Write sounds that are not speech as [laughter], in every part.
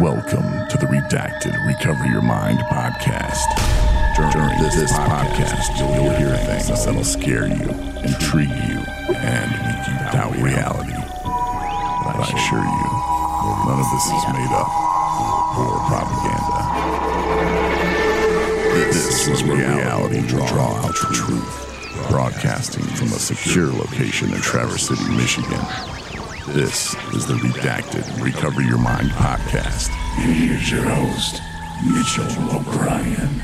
Welcome to the Redacted Recover Your Mind podcast. During this, this podcast, you'll hear things that'll scare you, intrigue you, and make you doubt reality. But I assure you, none of this is made up or propaganda. This is where reality draw out the truth, broadcasting from a secure location in Traverse City, Michigan. This is the Redacted Recover Your Mind podcast. And Here's your host, Mitchell O'Brien.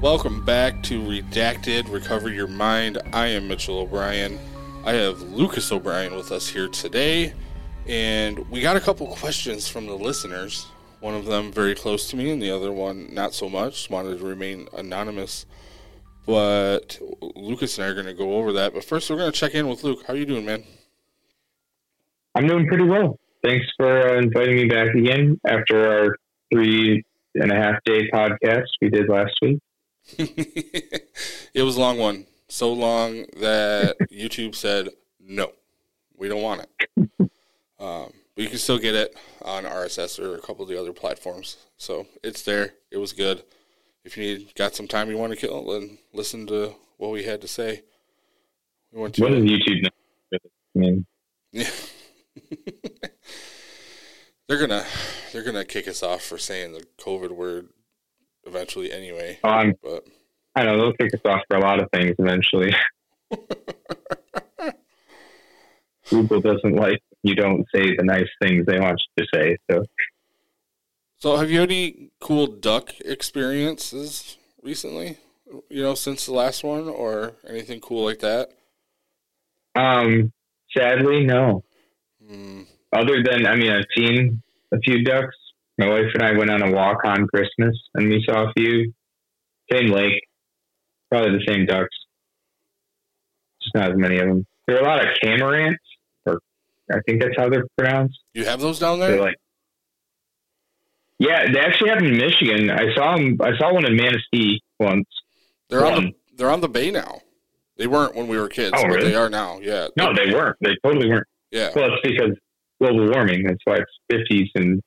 Welcome back to Redacted Recover Your Mind. I am Mitchell O'Brien. I have Lucas O'Brien with us here today, and we got a couple questions from the listeners. One of them very close to me, and the other one not so much. Wanted to remain anonymous, but Lucas and I are going to go over that. But first, we're going to check in with Luke. How are you doing, man? I'm doing pretty well. Thanks for uh, inviting me back again after our three and a half day podcast we did last week. [laughs] it was a long one. So long that [laughs] YouTube said, no, we don't want it. [laughs] Um, but you can still get it on RSS or a couple of the other platforms. So it's there. It was good. If you need, got some time you want to kill, then listen to what we had to say. We went to what is YouTube? I mean, yeah. [laughs] they're gonna they're gonna kick us off for saying the COVID word eventually anyway. Um, but I know they'll kick us off for a lot of things eventually. [laughs] [laughs] Google doesn't like you don't say the nice things they want you to say. So, so have you had any cool duck experiences recently? You know, since the last one, or anything cool like that? Um, sadly, no. Mm. Other than, I mean, I've seen a few ducks. My wife and I went on a walk on Christmas, and we saw a few. Same lake, probably the same ducks. Just not as many of them. There are a lot of cormorants, or I think that's how they're pronounced. You have those down there? They're like, yeah, they actually have them in Michigan. I saw them. I saw one in Manistee once. They're on the they're on the bay now. They weren't when we were kids, oh, really? but they are now. Yeah. No, they weren't. They totally weren't. Yeah. Well, it's because global warming. That's why it's fifties in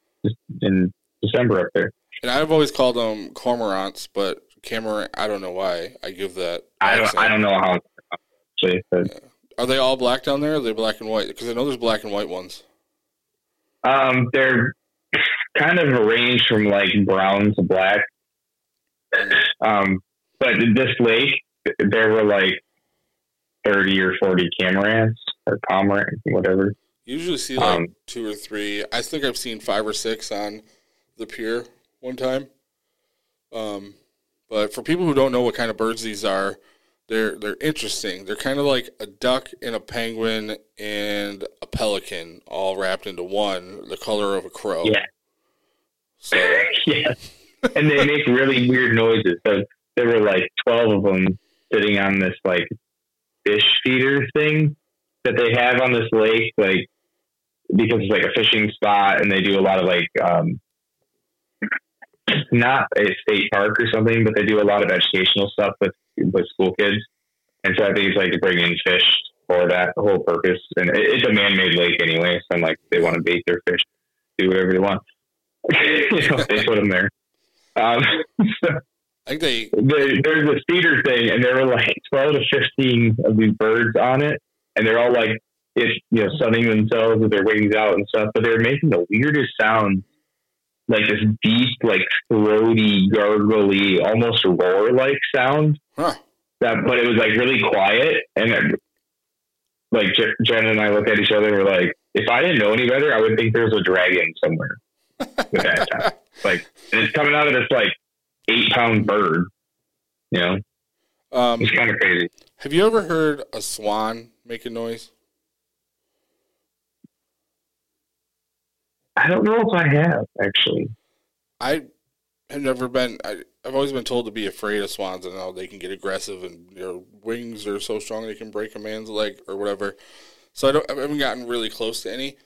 in December up there. And I've always called them cormorants, but Cameron, I don't know why I give that. I don't. I don't know how. Actually, yeah. Are they all black down there? Are they black and white? Because I know there's black and white ones. Um, they're kind of range from like brown to black. Um, but this lake, there were like thirty or forty cormorants or cormorants, whatever. Usually see like um, two or three. I think I've seen five or six on the pier one time. Um, but for people who don't know what kind of birds these are, they're they're interesting. They're kind of like a duck and a penguin and a pelican all wrapped into one, the color of a crow. Yeah. So [laughs] yeah. and they make really weird noises. So there were like twelve of them sitting on this like fish feeder thing that they have on this lake, like because it's like a fishing spot, and they do a lot of like um, not a state park or something, but they do a lot of educational stuff with with school kids. And so I think it's like to bring in fish for that whole purpose. And it's a man made lake anyway, so I'm like they want to bait their fish, do whatever they want. you [laughs] know, they put them there. Um, [laughs] so I think they, there's a feeder thing, and there were like twelve to fifteen of these birds on it, and they're all like it's you know sunning themselves with their wings out and stuff, but they're making the weirdest sounds, like this deep, like throaty, gargly, almost roar like sound. Huh. That, but it was like really quiet, and it, like Jen and I looked at each other, and we're like, if I didn't know any better, I would think there's a dragon somewhere with that sound. [laughs] Like, and it's coming out of this like eight pound bird. You know, um, it's kind of crazy. Have you ever heard a swan make a noise? I don't know if I have actually. I have never been. I, have always been told to be afraid of swans and how they can get aggressive and their wings are so strong they can break a man's leg or whatever. So I don't. I haven't gotten really close to any.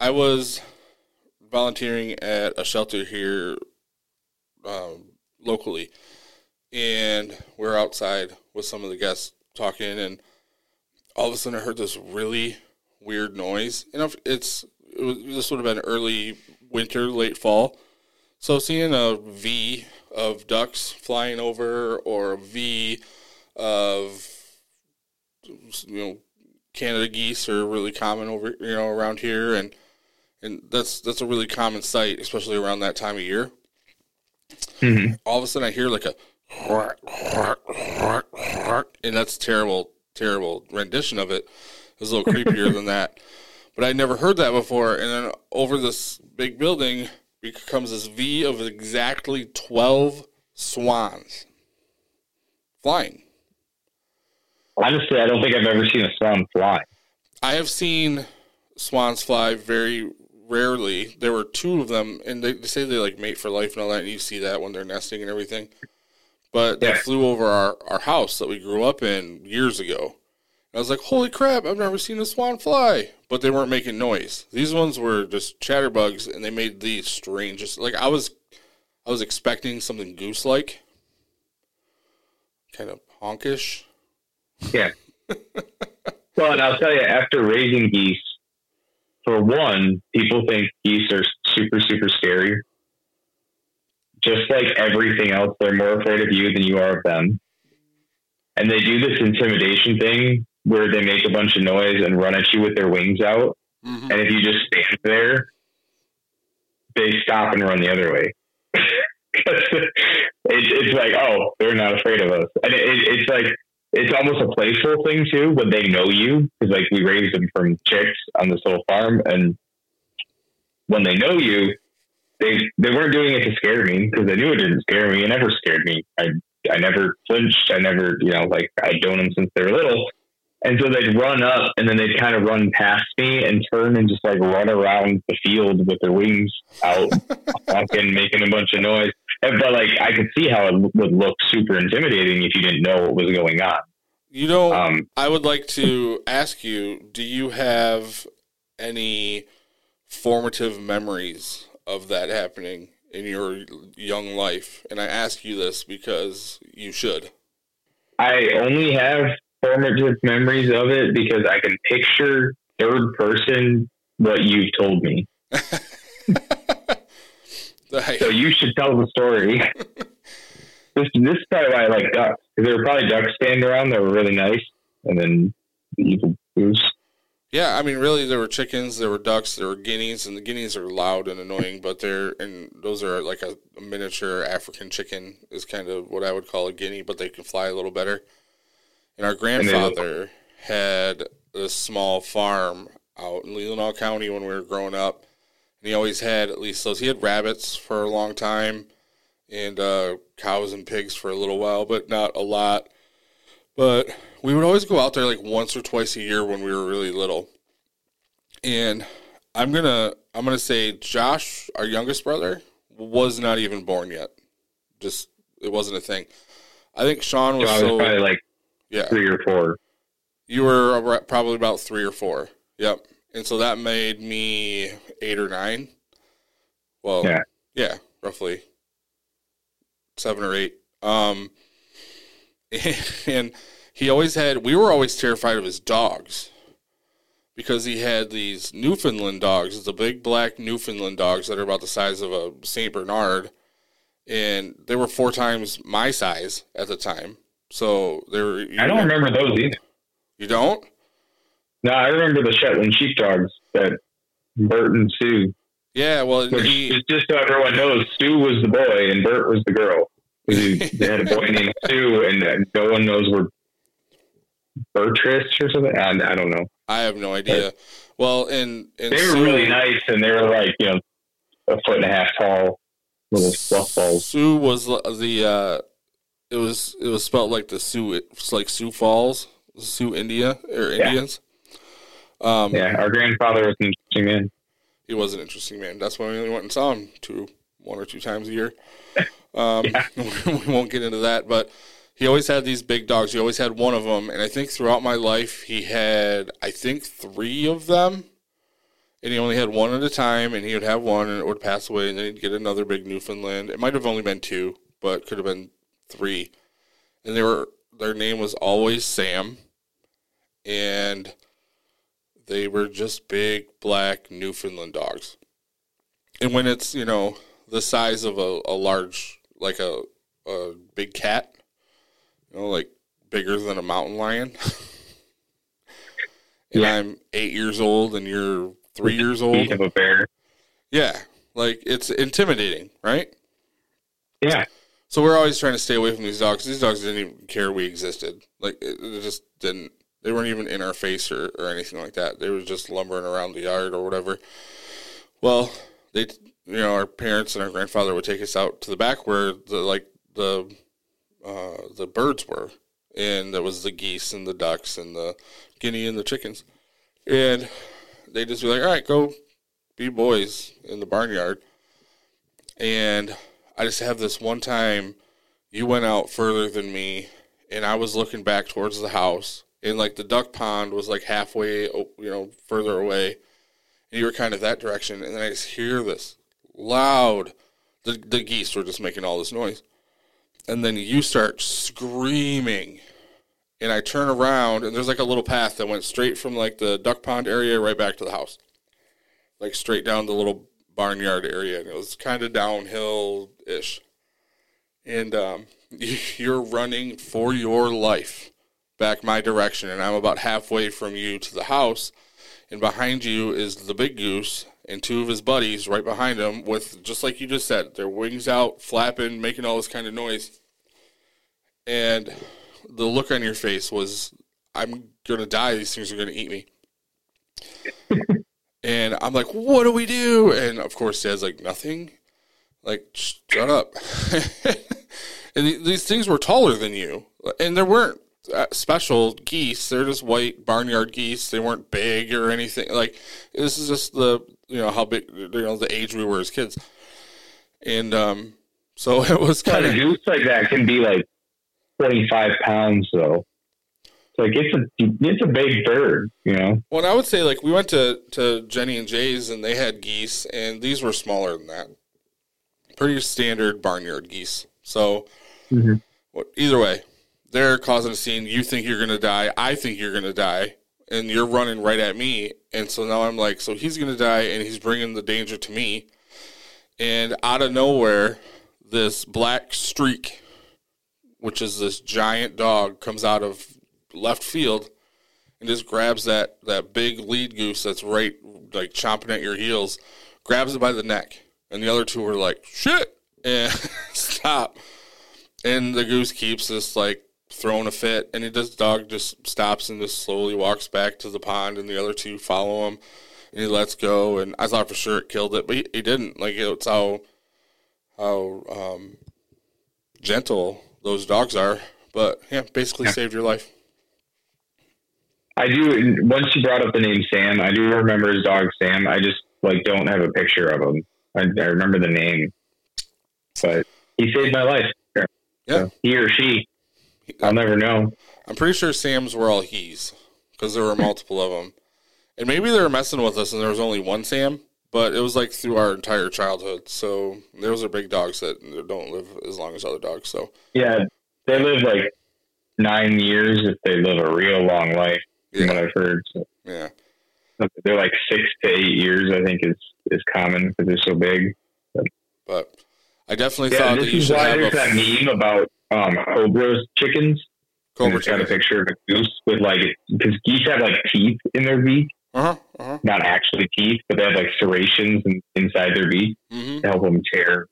I was volunteering at a shelter here um, locally, and we're outside with some of the guests talking, and all of a sudden I heard this really weird noise. You know, it's it was, this would have been early winter, late fall. So seeing a V of ducks flying over or a V of you know Canada geese are really common over you know around here and and that's that's a really common sight especially around that time of year. Mhm. All of a sudden I hear like a and that's terrible terrible rendition of it. It's a little creepier than that. [laughs] But I'd never heard that before and then over this big building becomes this V of exactly 12 swans flying. Honestly, I don't think I've ever seen a swan fly. I have seen swans fly very rarely. There were two of them, and they, they say they like mate for life and all that, and you see that when they're nesting and everything. But they flew over our, our house that we grew up in years ago. I was like, holy crap, I've never seen a swan fly. But they weren't making noise. These ones were just chatterbugs, and they made the strangest. Like I was, I was expecting something goose-like, kind of honkish. Yeah. [laughs] well, and I'll tell you, after raising geese, for one, people think geese are super, super scary. Just like everything else, they're more afraid of you than you are of them. And they do this intimidation thing where they make a bunch of noise and run at you with their wings out. Mhm. And if you just stand there, they stop and run the other way. [laughs] it, it's like, oh, they're not afraid of us. And it, it, it's like, it's almost a playful thing too when they know you because like we raised them from chicks on this little farm and when they know you they they weren't doing it to scare me because they knew it didn't scare me it never scared me i i never flinched i never you know like i'd known them since they were little and so they'd run up and then they'd kind of run past me and turn and just like run around the field with their wings out [laughs] fucking making a bunch of noise and, but like I could see how it would look super intimidating if you didn't know what was going on. You know, Um, I would like to ask you: Do you have any formative memories of that happening in your young life? And I ask you this because you should. I only have formative memories of it because I can picture third person what you've told me. [laughs] So you should tell the story. [laughs] this this is probably why I like ducks because there were probably ducks standing around that were really nice, and then the evil goose. Yeah, I mean, really, there were chickens, there were ducks, there were guineas, and the guineas are loud and annoying, but they're and those are like a, a miniature African chicken is kind of what I would call a guinea, but they can fly a little better. And our grandfather had a small farm out in Leelanau County when we were growing up, and he always had at least those. He had rabbits for a long time, and uh, cows and pigs for a little while, but not a lot. But we would always go out there like once or twice a year when we were really little. And I'm gonna I'm gonna say Josh, our youngest brother, was not even born yet. Just it wasn't a thing. I think Sean So was I was so probably like yeah. three or four. You were probably about three or four. Yep. And so that made me eight or nine. Well, Yeah. yeah, roughly seven or eight. Um, [laughs] and he always had, we were always terrified of his dogs because he had these Newfoundland dogs, the big black Newfoundland dogs that are about the size of a St. Bernard. And they were four times my size at the time. So they were. I don't remember those either. You don't? No, I remember the Shetland sheepdogs that Bert and Sue. Yeah, well, Which he, just so everyone knows, Sue was the boy and Bert was the girl. he- They had a boy named [laughs] Sue, and uh, no one knows where Bertrist or something. I, I don't know. I have no idea. Well, and, and They were Sue, really nice, and they were like you know a foot and a half tall, little fluff balls. Sue was the uh, it was it was spelled like the Sioux it's like Sioux Falls, Sioux India or Yeah. Indians. Um, Yeah, our grandfather was an interesting man. he was an interesting man. That's why we only went and saw him two, one or two times a year. [laughs] Um, [laughs] we won't get into that, but he always had these big dogs. He always had one of them, and I think throughout my life he had I think three of them, and he only had one at a time. And he would have one, and it would pass away, and then he'd get another big Newfoundland. It might have only been two, but could have been three. And they were their name was always Sam, and They were just big black Newfoundland dogs. And when it's, you know, the size of a, a large, like a, a big cat, you know, like bigger than a mountain lion. [laughs] and Yeah. I'm eight years old and you're three [laughs] years old. Of a bear. Yeah. Like it's intimidating, right? Yeah. So we're always trying to stay away from these dogs. These dogs didn't even care we existed. Like it, just didn't. They weren't even in our face or, or anything like that. They were just lumbering around the yard or whatever. Well, they, you know, our parents and our grandfather would take us out to the back where the like the uh, the birds were, and that was the geese and the ducks and the guinea and the chickens, and they just be like, "All right, go be boys in the barnyard," and I just have this one time you went out further than me and I was looking back towards the house and like the duck pond was like halfway oh, you know further away and you were kind of that direction and then I just hear this loud the the geese were just making all this noise and then you start screaming and I turn around and there's like a little path that went straight from like the duck pond area right back to the house like straight down the little barnyard area and it was kind of downhill ish and um, [laughs] you're running for your life back my direction and i'm about halfway from you to the house and behind you is the big goose and two of his buddies right behind him with just like you just said their wings out flapping making all this kind of noise and the look on your face was i'm gonna die these things are gonna eat me [laughs] and I'm like, what do we do? And of course, Dad's like, nothing. Like, shut up. [laughs] and th- these things were taller than you. And there weren't uh, special geese. They're just white barnyard geese. They weren't big or anything. Like, this is just the, you know, how big, you know, the age we were as kids. And um, so [laughs] it was Kind of goose like that can be like 25 pounds though. It's like it's a it's a big bird, you know. well, and I would say, like, we went to, to Jenny and Jay's and they had geese, and these were smaller than that. Pretty standard barnyard geese. So, Mhm. Well, either way, they're causing a scene. You think you're going to die. I think you're going to die. And you're running right at me. And so now I'm like, so he's going to die and he's bringing the danger to me. And out of nowhere, this black streak, which is this giant dog, comes out of left field and just grabs that, that big lead goose that's right, like chomping at your heels, grabs it by the neck. And the other two were like, shit, and [laughs] stop and the goose keeps this like throwing a fit and it just dog just stops and just slowly walks back to the pond and the other two follow him and he lets go and i thought for sure it killed it but he, he didn't like it's how how um gentle those dogs are but yeah basically Yeah. saved your life I do. Once you brought up the name Sam, I do remember his dog Sam. I just like don't have a picture of him. I, I remember the name, but he saved my life. Yeah. he or she. I'll never know. i'm pretty sure sam's were all he's because there were multiple of them and maybe they were messing with us and there was only one sam but it was like through our entire childhood so those are big dogs that don't live as long as other dogs so Yeah, they live like nine years if they live a real long life. From what I've heard, so yeah they're like six to eight years. I think is is common because they're so big. but I definitely Yeah, thought this that you is should why have there's that meme about um, cobra chickens. Cobra it's got a picture of a goose with like because geese have like teeth in their beak, Uh huh. Uh huh. not actually teeth, but they have like serrations in, inside their beak hmm to help them tear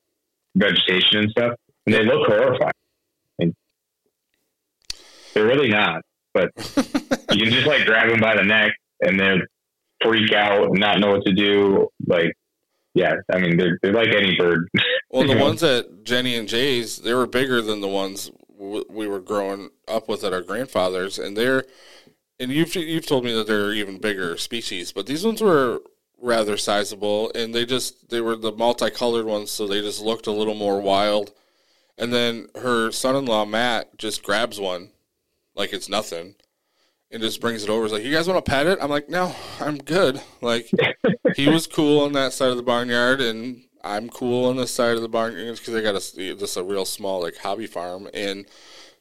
vegetation and stuff. And they look horrifying. And they're really not, but [laughs] you can just like grab them by the neck and they freak out and not know what to do. Like, yeah, I mean, they're, they're like any bird. [laughs] Well, the ones at Jenny and Jay's, they were bigger than the ones w- we were growing up with at our grandfathers, and they're and you've you've told me that they're even bigger species, but these ones were rather sizable, and they just they were the multicolored ones, so they just looked a little more wild. And then her son-in-law Matt just grabs one, like it's nothing, and just brings it over. He's like, "You guys want to pet it?" I'm like, "No, I'm good." Like he was cool on that side of the barnyard, and I'm cool on this side of the barnyard because I got a just a real small like hobby farm, and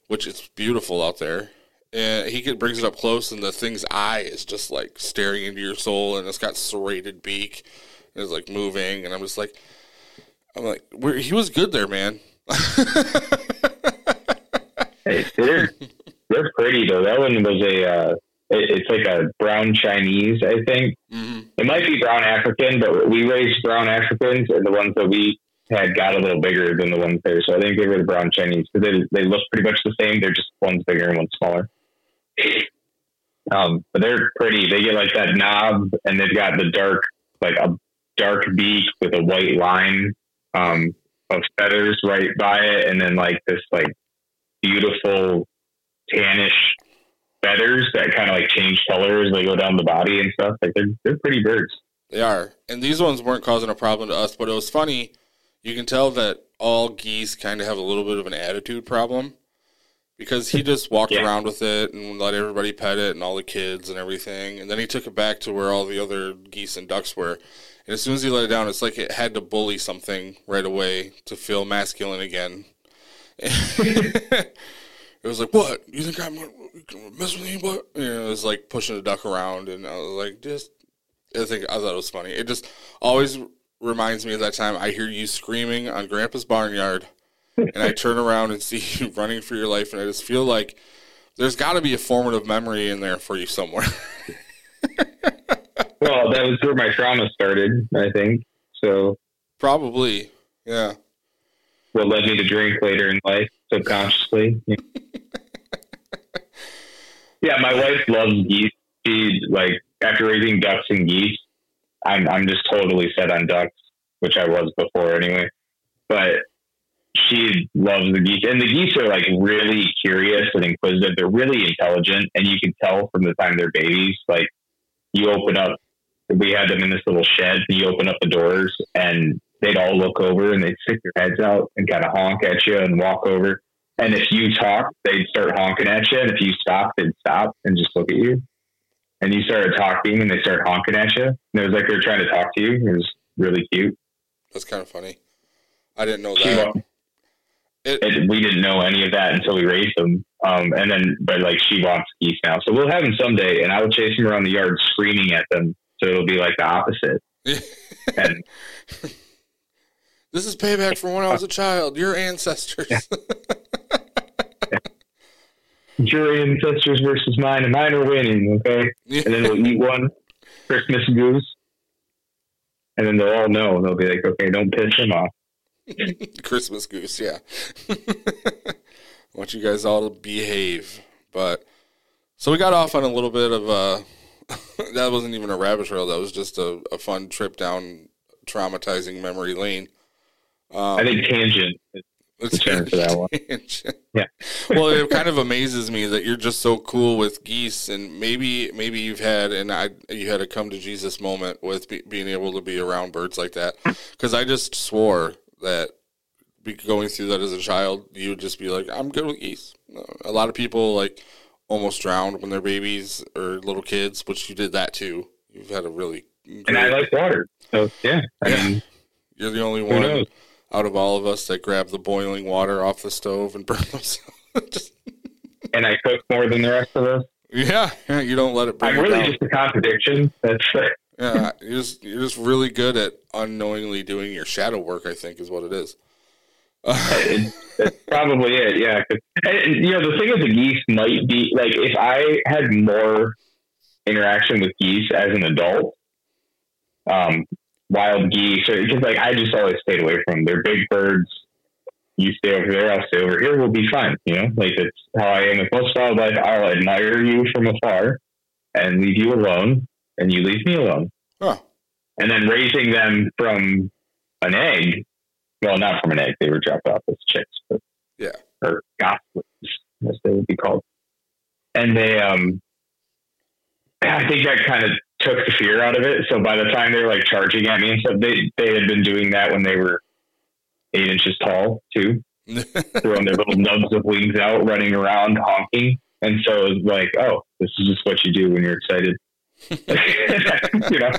which is beautiful out there. and he get, brings it up close, and the thing's eye is just like staring into your soul, and it's got serrated beak, and it's like moving, and I'm just like, I'm like, he was good there, man. [laughs] hey, they're they're pretty though. That one was a uh, it, it's like a brown Chinese, I think. Mm-hmm. It might be brown African, but we raised brown Africans, and the ones that we had got a little bigger than the ones there. So I think they were the brown Chinese because they they look pretty much the same. They're just one's bigger and one's smaller. Um, but they're pretty. They get like that knob, and they've got the dark, like a dark beak with a white line um, of feathers right by it, and then like this like beautiful tannish feathers that kind of like change color as they go down the body and stuff. Like they're they're pretty birds. They are, and these ones weren't causing a problem to us. But it was funny. You can tell that all geese kind of have a little bit of an attitude problem because he just walked yeah. around with it and let everybody pet it and all the kids and everything. And then he took it back to where all the other geese and ducks were. And as soon as he let it down, it's like it had to bully something right away to feel masculine again. [laughs] it was like, "What? You think I'm gonna mess with me?" What? It was like pushing a duck around, and I was like, "Just." I think I thought it was funny. It just always reminds me of that time I hear you screaming on Grandpa's barnyard, and I turn around and see [laughs] you running for your life, and I just feel like there's got to be a formative memory in there for you somewhere. [laughs] well, that was where my trauma started, I think. So probably, yeah. What led me to drink later in life, subconsciously. yeah, my wife loves geese. She like after raising ducks and geese, I'm I'm just totally set on ducks, which I was before anyway. But she loves the geese, and the geese are like really curious and inquisitive. They're really intelligent, and you can tell from the time they're babies. Like you open up, we had them in this little shed. And you open up the doors, and they'd all look over and they'd stick their heads out and kind of honk at you and walk over. And if you talk, they'd start honking at you, and if you stop, they'd stop and just look at you and you started talking and they started honking at you. And it was like they were trying to talk to you. It was really cute. That's kind of funny. I didn't know that. It, it, we didn't know any of that until we raised them. Um, and then, but like she wants geese now. So we'll have them someday and I will chase them around the yard screaming at them. So it'll be like the opposite. [laughs] and this is payback for when I was a child. Your ancestors. Yeah. [laughs] your ancestors versus mine, and mine are winning. Okay, yeah. and then we'll eat one Christmas goose, and then they'll all know. They'll be like, "Okay, don't piss him off." [laughs] Christmas goose, yeah. [laughs] I want you guys all to behave, but so we got off on a little bit of uh, a. that wasn't even a rabbit trail. That was just a, a fun trip down traumatizing memory lane. Um, I think tangent Let's turn for that one. yeah. [laughs] well, it kind of amazes me that you're just so cool with geese, and maybe maybe you've had and I you had a come to Jesus moment with be, being able to be around birds like that. [laughs] Because I just swore that going through that as a child, you would just be like, I'm good with geese. A lot of people like almost drowned when they're babies or little kids, which you did that too. You've had a really great... and I like water, so yeah. I. Mean, you're the only one out of all of us that grab the boiling water off the stove and [laughs] burn themselves. just... And I cook more than the rest of us. Yeah, yeah you don't let it. Burn I'm really just a contradiction. That's [laughs] yeah. You're just you're just really good at unknowingly doing your shadow work. I think is what it is. That's [laughs] probably it. Yeah. And, you know, the thing with the geese might be like if I had more interaction with geese as an adult, um, wild geese, because like I just always stayed away from them. They're big birds. You stay over there, I'll stay over here. We'll be fine. You know, like it's how I am with most wildlife. I'll admire you from afar and leave you alone, and you leave me alone. Huh. And then raising them from an egg. Well, not from an egg. They were dropped off as chicks, but yeah, or goslings, as they would be called. And they, um, I think that kind of took the fear out of it. So by the time they were like charging at me and stuff, they they had been doing that when they were eight inches tall too, [laughs] throwing their little nubs of wings out, running around honking. And so it was like, oh, this is just what you do when you're excited. [laughs] you know,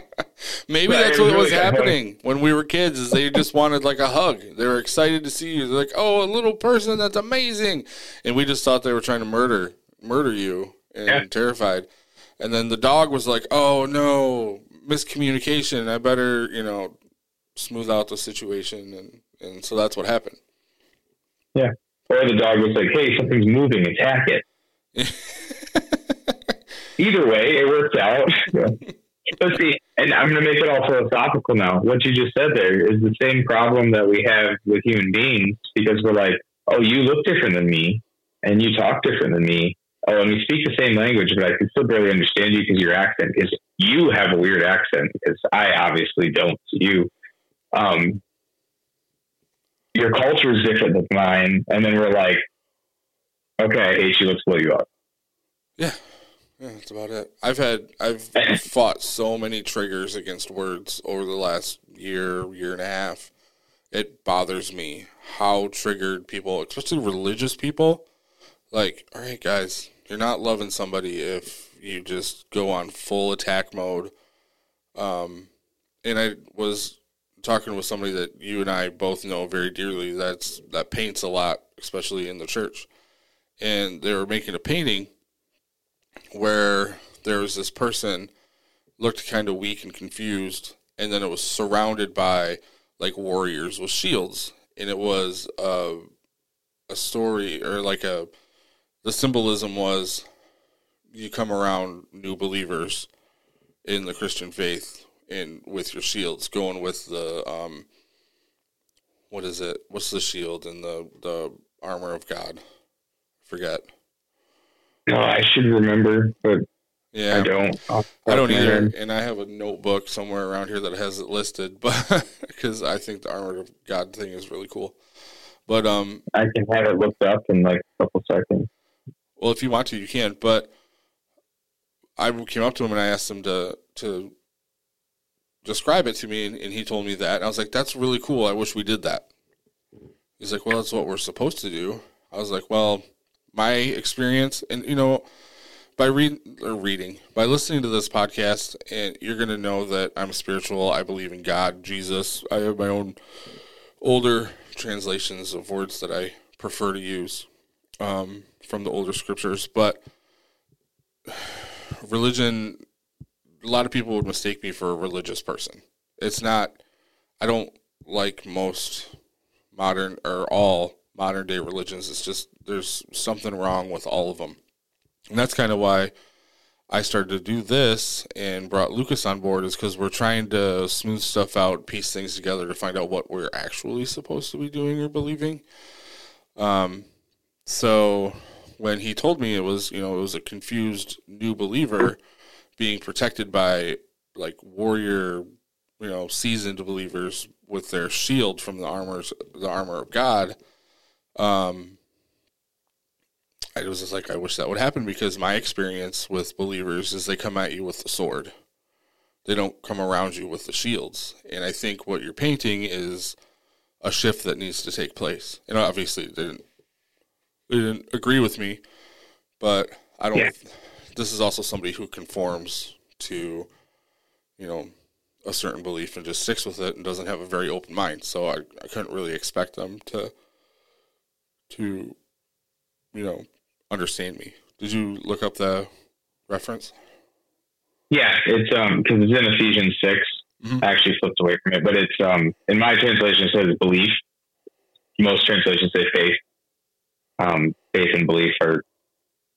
maybe but that's what was, really was happening when we were kids. Is they just wanted like a hug. They were excited to see you. They're like, oh, a little person, that's amazing. And we just thought they were trying to murder murder you and yeah. terrified. And then the dog was like, "Oh no, miscommunication. I better, you know, smooth out the situation." And and so that's what happened. Yeah. Or the dog was like, "Hey, something's moving. Attack it." [laughs] Either way, it worked out. [laughs] but see, and I'm going to make it all philosophical now. What you just said there is the same problem that we have with human beings because we're like, "Oh, you look different than me, and you talk different than me, oh, and we speak the same language, but I can still barely understand you because your accent is you have a weird accent because I obviously don't. You, um, your culture is different than mine, and then we're like, okay, I hate you. Let's blow you up. Yeah. Yeah, that's about it. I've had I've [laughs] fought so many triggers against words over the last year, year and a half. It bothers me how triggered people, especially religious people, like, all right, guys, you're not loving somebody if you just go on full attack mode. Um, and I was talking with somebody that you and I both know very dearly. That's that paints a lot, especially in the church. And they were making a painting where there was this person looked kind of weak and confused, and then it was surrounded by like warriors with shields, and it was a a story or like a the symbolism was you come around new believers in the Christian faith and with your shields, going with the um, what is it? What's the shield and the the armor of God? Forget. No, I should remember, but yeah, I don't. I don't either. And I have a notebook somewhere around here that has it listed, [laughs] but because I think the armor of God thing is really cool. But um, I can have it looked up in like a couple seconds. Well, if you want to, you can. But I came up to him and I asked him to to describe it to me, and, and he told me that. And I was like, "That's really cool. I wish we did that." He's like, "Well, that's what we're supposed to do." I was like, "Well, my experience, and you know." by reading by listening to this podcast and you're going to know that i'm spiritual i believe in god jesus i have my own older translations of words that i prefer to use um, from the older scriptures, but religion, a lot of people would mistake me for a religious person. It's not, I don't like most modern or all modern day religions. It's just, there's something wrong with all of them. And that's kind of why I started to do this and brought Lucas on board is because we're trying to smooth stuff out, piece things together to find out what we're actually supposed to be doing or believing. Um, so when he told me it was, you know, it was a confused new believer being protected by like warrior, you know, seasoned believers with their shield from the armors, the armor of God. Um, I was just like, I wish that would happen because my experience with believers is they come at you with the sword. They don't come around you with the shields. And I think what you're painting is a shift that needs to take place. And obviously, it didn't didn't agree with me, but I don't. Yeah. This is also somebody who conforms to, you know, a certain belief and just sticks with it and doesn't have a very open mind. So I, I couldn't really expect them to, to, you know, understand me. Did you look up the reference? Yeah, it's um because it's in Ephesians 6 mm-hmm. I actually flipped away from it, but it's um in my translation it says belief. Most translations say faith um, faith and belief are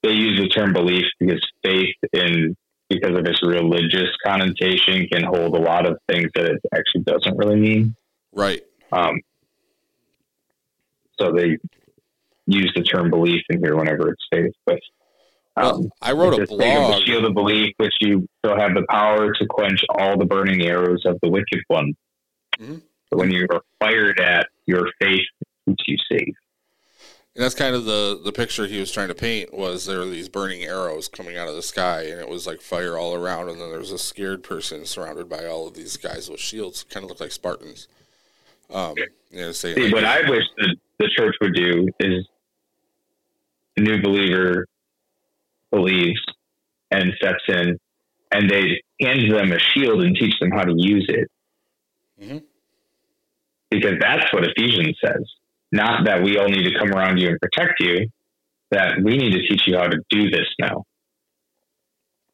they use the term belief because faith in because of its religious connotation can hold a lot of things that it actually doesn't really mean. Right. Um, so they use the term belief in here whenever it's faith. But um, well, I wrote a blog. The shield of belief, which you still have the power to quench all the burning arrows of the wicked one. Mm-hmm. So when you are fired at, your faith keeps you safe. And that's kind of the the picture he was trying to paint was there were these burning arrows coming out of the sky and it was like fire all around and then there was a scared person surrounded by all of these guys with shields kind of looked like Spartans. Um, you know, See, like, what I wish the, the church would do is the new believer believes and steps in and they hand them a shield and teach them how to use it. Mm-hmm. Because that's what Ephesians says. Not that we all need to come around you and protect you, that we need to teach you how to do this now.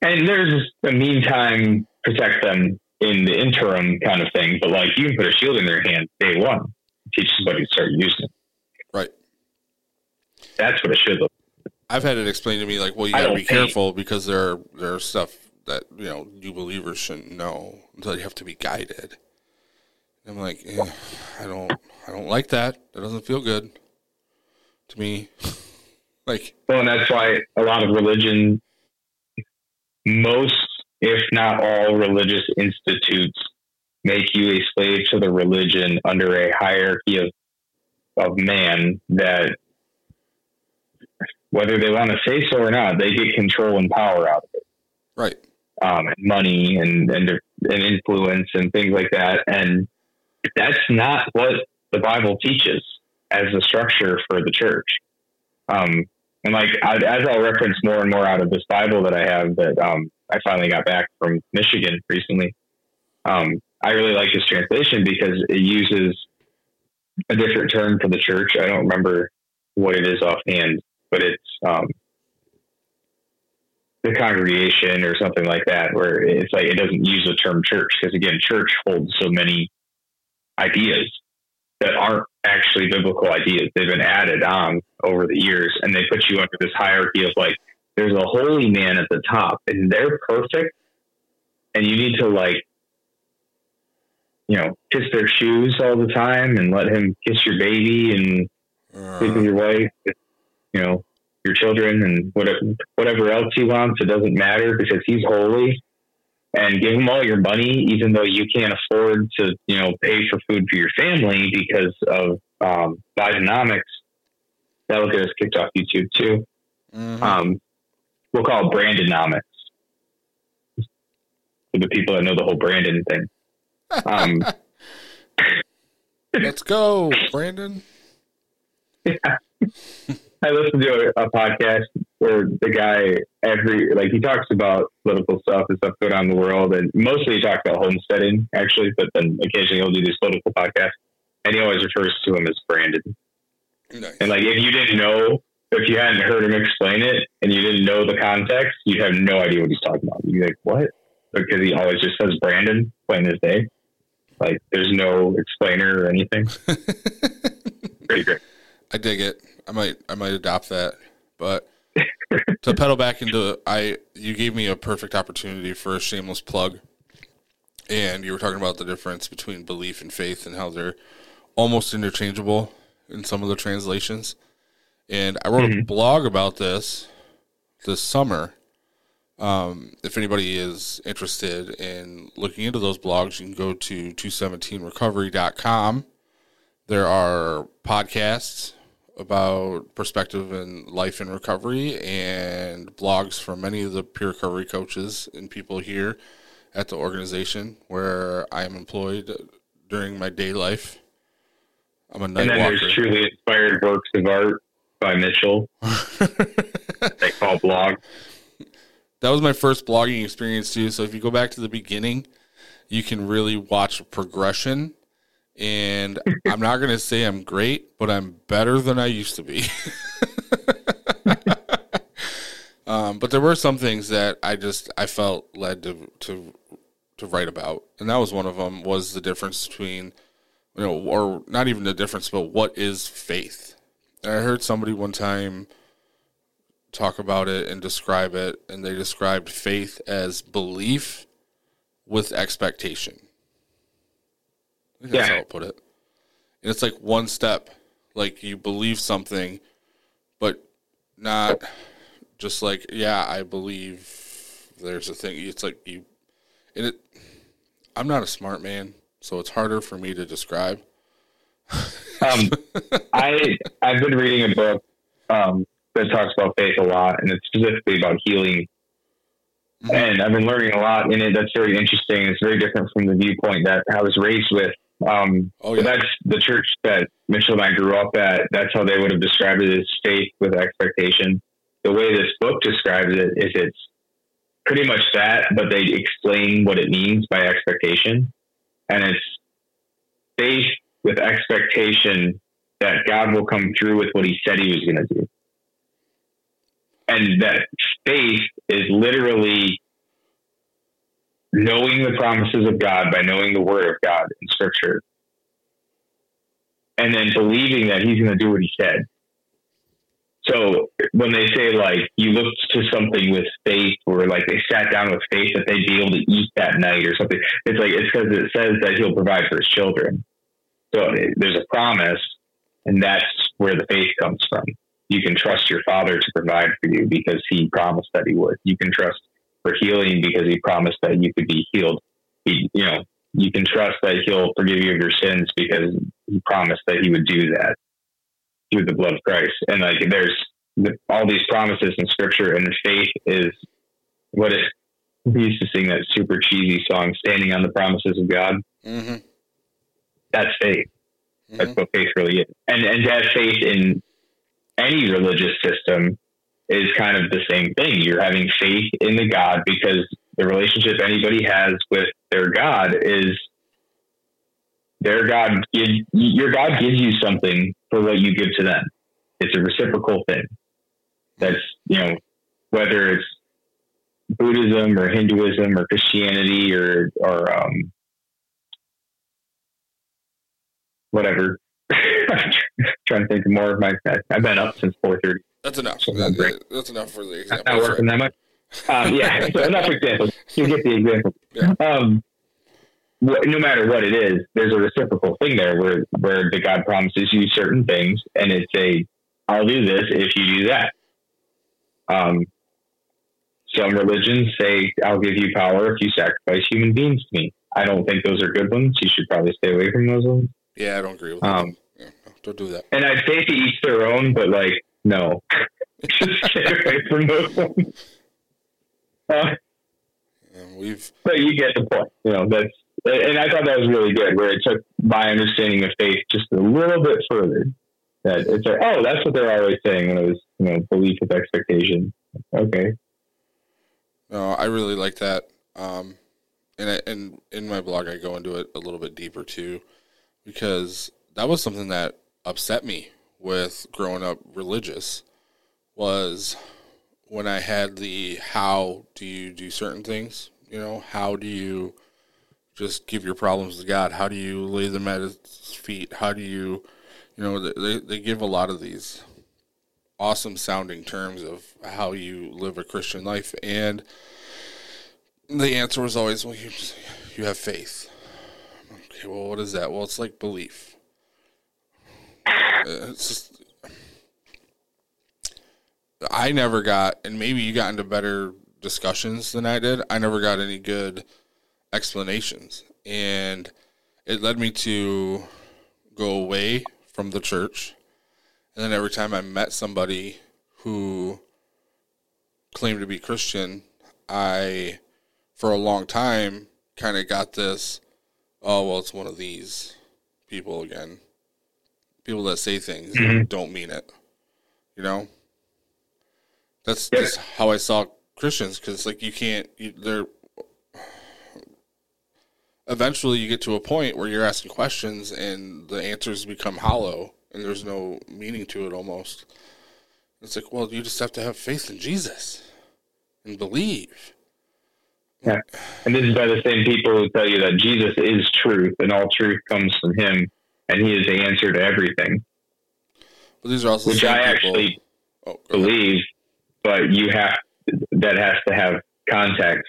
And there's a meantime protect them in the interim kind of thing, but like you can put a shield in their hand day one, teach somebody to start using it. Right. That's what it should look. I've had it explained to me like, well, you gotta be careful because there are there are stuff that you know new believers shouldn't know until you have to be guided. And I'm like, eh, I don't, I don't like that. That doesn't feel good to me. [laughs] like, well, and that's why a lot of religion, most if not all religious institutes, make you a slave to the religion under a hierarchy of of man that whether they want to say so or not, they get control and power out of it. Right. Um, and money and, and, and influence and things like that. And that's not what the Bible teaches as the structure for the church. Um, and like, I, as I'll reference more and more out of this Bible that I have that, um, I finally got back from Michigan recently. Um, I really like this translation because it uses a different term for the church. I don't remember what it is offhand, but it's um, the congregation or something like that, where it's like it doesn't use the term church because again, church holds so many ideas that aren't actually biblical ideas. They've been added on over the years, and they put you under this hierarchy of like there's a holy man at the top, and they're perfect, and you need to like you know kiss their shoes all the time and let him kiss your baby and uh. sleep with your wife you know, your children and whatever, whatever else he wants. It doesn't matter because he's holy and give them all your money, even though you can't afford to, you know, pay for food for your family because of um, Bidenomics. That'll get us kicked off YouTube too. Mm-hmm. Um, we'll call it Brandonomics for the people that know the whole Brandon thing. Um, [laughs] Let's go, Brandon. Yeah. [laughs] I listened to a, a, podcast where the guy every like he talks about political stuff and stuff going on in the world, and mostly he talks about homesteading actually, but then occasionally he'll do these political podcasts, and he always refers to him as Brandon. Nice. And like if you didn't know, if you hadn't heard him explain it, and you didn't know the context, you'd have no idea what he's talking about. You'd be like, "What?" Because he always just says Brandon, plain as day. Like there's no explainer or anything. [laughs] Pretty great. I dig it. I might I might adopt that. But to pedal back into I you gave me a perfect opportunity for a shameless plug. And you were talking about the difference between belief and faith and how they're almost interchangeable in some of the translations. And I wrote mm-hmm. a blog about this this summer. Um, if anybody is interested in looking into those blogs, you can go to 217recovery.com. There are podcasts about perspective and life and recovery and blogs from many of the peer recovery coaches and people here at the organization where I am employed during my day life. I'm a night and then walker. there's truly inspired works of art by Mitchell. [laughs] they call blog. That was my first blogging experience too. So if you go back to the beginning, you can really watch progression and I'm not going to say I'm great, but I'm better than I used to be. [laughs] um, but there were some things that I just I felt led to to to write about, and that was one of them. Was the difference between you know, or not even the difference, but what is faith? And I heard somebody one time talk about it and describe it, and they described faith as belief with expectation that's yeah. how I'll put it. And it's like one step. Like you believe something, but not just like, yeah, I believe there's a thing. It's like you, and it, I'm not a smart man, so it's harder for me to describe. um, [laughs] I, I've been reading a book um, that talks about faith a lot, and it's specifically about healing mm-hmm. and I've been learning a lot in it. That's very interesting. It's very different from the viewpoint that I was raised with. Um, oh, yeah. That's the church that Mitchell and I grew up at. That's how they would have described it as faith with expectation. The way this book describes it is it's pretty much that, but they explain what it means by expectation. And it's faith with expectation that God will come through with what he said he was going to do. and that faith is literally knowing the promises of God by knowing the word of God in scripture and then believing that he's going to do what he said. So when they say like you looked to something with faith or like they sat down with faith that they'd be able to eat that night or something, it's like it's because it says that he'll provide for his children. So there's a promise and that's where the faith comes from. You can trust your father to provide for you because he promised that he would. You can trust for healing because he promised that you could be healed. He, you know, you can trust that he'll forgive you of your sins because he promised that he would do that through the blood of Christ. And like, there's all these promises in scripture and faith is what it, we used to sing that super cheesy song, standing on the promises of God. Mm-hmm. That's faith. Mm-hmm. That's what faith really is. And, and to have faith in any religious system is kind of the same thing. You're having faith in the God because the relationship anybody has with their God is their God gives your God gives you something for what you give to them. It's a reciprocal thing. That's you know whether it's Buddhism or Hinduism or Christianity or or um, whatever. [laughs] trying to think more of my. I've been up since four thirty. That's enough. That, that's enough for the example. Not working that much. Um, yeah, [laughs] so enough examples. You get the example. Yeah. Um, no matter what it is, there's a reciprocal thing there where where the God promises you certain things, and it's a I'll do this if you do that. Um, some religions say I'll give you power if you sacrifice human beings to me. I don't think those are good ones. You should probably stay away from those ones. Yeah, I don't agree with um, that. Yeah, don't do that. And I'd say to each their own, but like no, [laughs] just stay away from those ones. Uh, we've. But you get the point. You know that's and I thought that was really good, where it took my understanding of faith just a little bit further. That it's like, oh, that's what they're always saying when it was, you know, belief with expectation. Okay. No, I really like that. Um, and I, and in my blog, I go into it a little bit deeper too, because that was something that upset me with growing up religious was when I had the how do you do certain things, you know, how do you just give your problems to God. How do you lay them at His feet? How do you, you know, they they give a lot of these awesome sounding terms of how you live a Christian life, and the answer was always, well, you just, you have faith. Okay, well, what is that? Well, it's like belief. Just. I never got, and maybe you got into better discussions than I did. I never got any good explanations. And it led me to go away from the church. And then every time I met somebody who claimed to be Christian, I, for a long time, kind of got this oh, well, it's one of these people again. People that say things mm-hmm. don't mean it. You know? That's just how I saw Christians because, like, you can't, you, they're eventually you get to a point where you're asking questions and the answers become hollow and there's no meaning to it almost. It's like, well, you just have to have faith in Jesus and believe. Yeah. And this is by the same people who tell you that Jesus is truth and all truth comes from him and he is the answer to everything. But these are also which I people. actually oh, believe, but you have that has to have context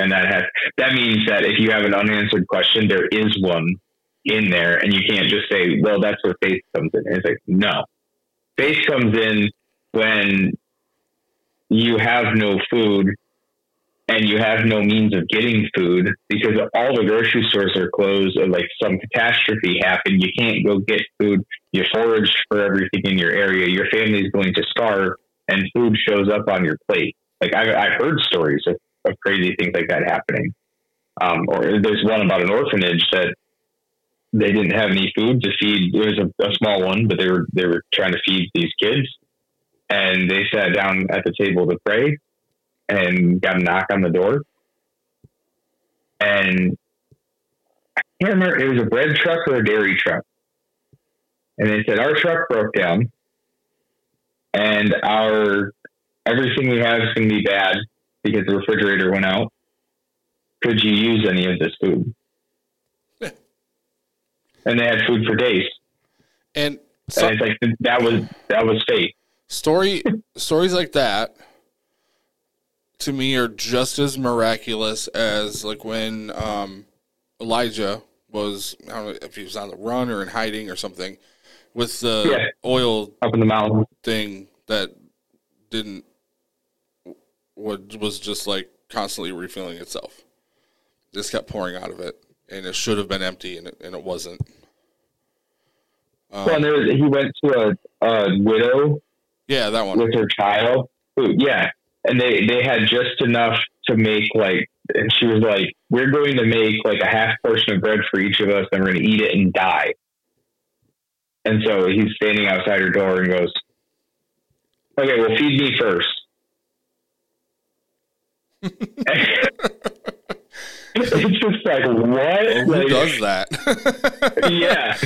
and that has that means that if you have an unanswered question, there is one in there, and you can't just say, "Well, that's where faith comes in." And it's like, no, faith comes in when you have no food and you have no means of getting food because all the grocery stores are closed or like some catastrophe happened. You can't go get food. You forage for everything in your area. Your family is going to starve and food shows up on your plate. Like I've, I've heard stories of of crazy things like that happening. Um, or there's one about an orphanage that they didn't have any food to feed. It was a, a, small one, but they were they were trying to feed these kids, and they sat down at the table to pray, and got a knock on the door, and I can't remember it was a bread truck or a dairy truck, and they said our truck broke down, and our everything we have is going to be bad because the refrigerator went out. Could you use any of this food? [laughs] And they had food for days. And So, and it's like that was that was fate. Story [laughs] stories like that to me are just as miraculous as like when um, Elijah was I don't know if he was on the run or in hiding or something with the Yeah. oil Up in the mountains. thing that didn't was was just like constantly refilling itself. Just kept pouring out of it, and it should have been empty, and it, and it wasn't. Um, well, and there was, he went to a, a widow yeah, that one. with her child. Who, yeah, and they they had just enough to make like, and she was like, "We're going to make like a half portion of bread for each of us, and we're going to eat it and die." And so he's standing outside her door and goes, "Okay, well, feed me first. it's just like what? Oh, who Like, does that? [laughs] yeah.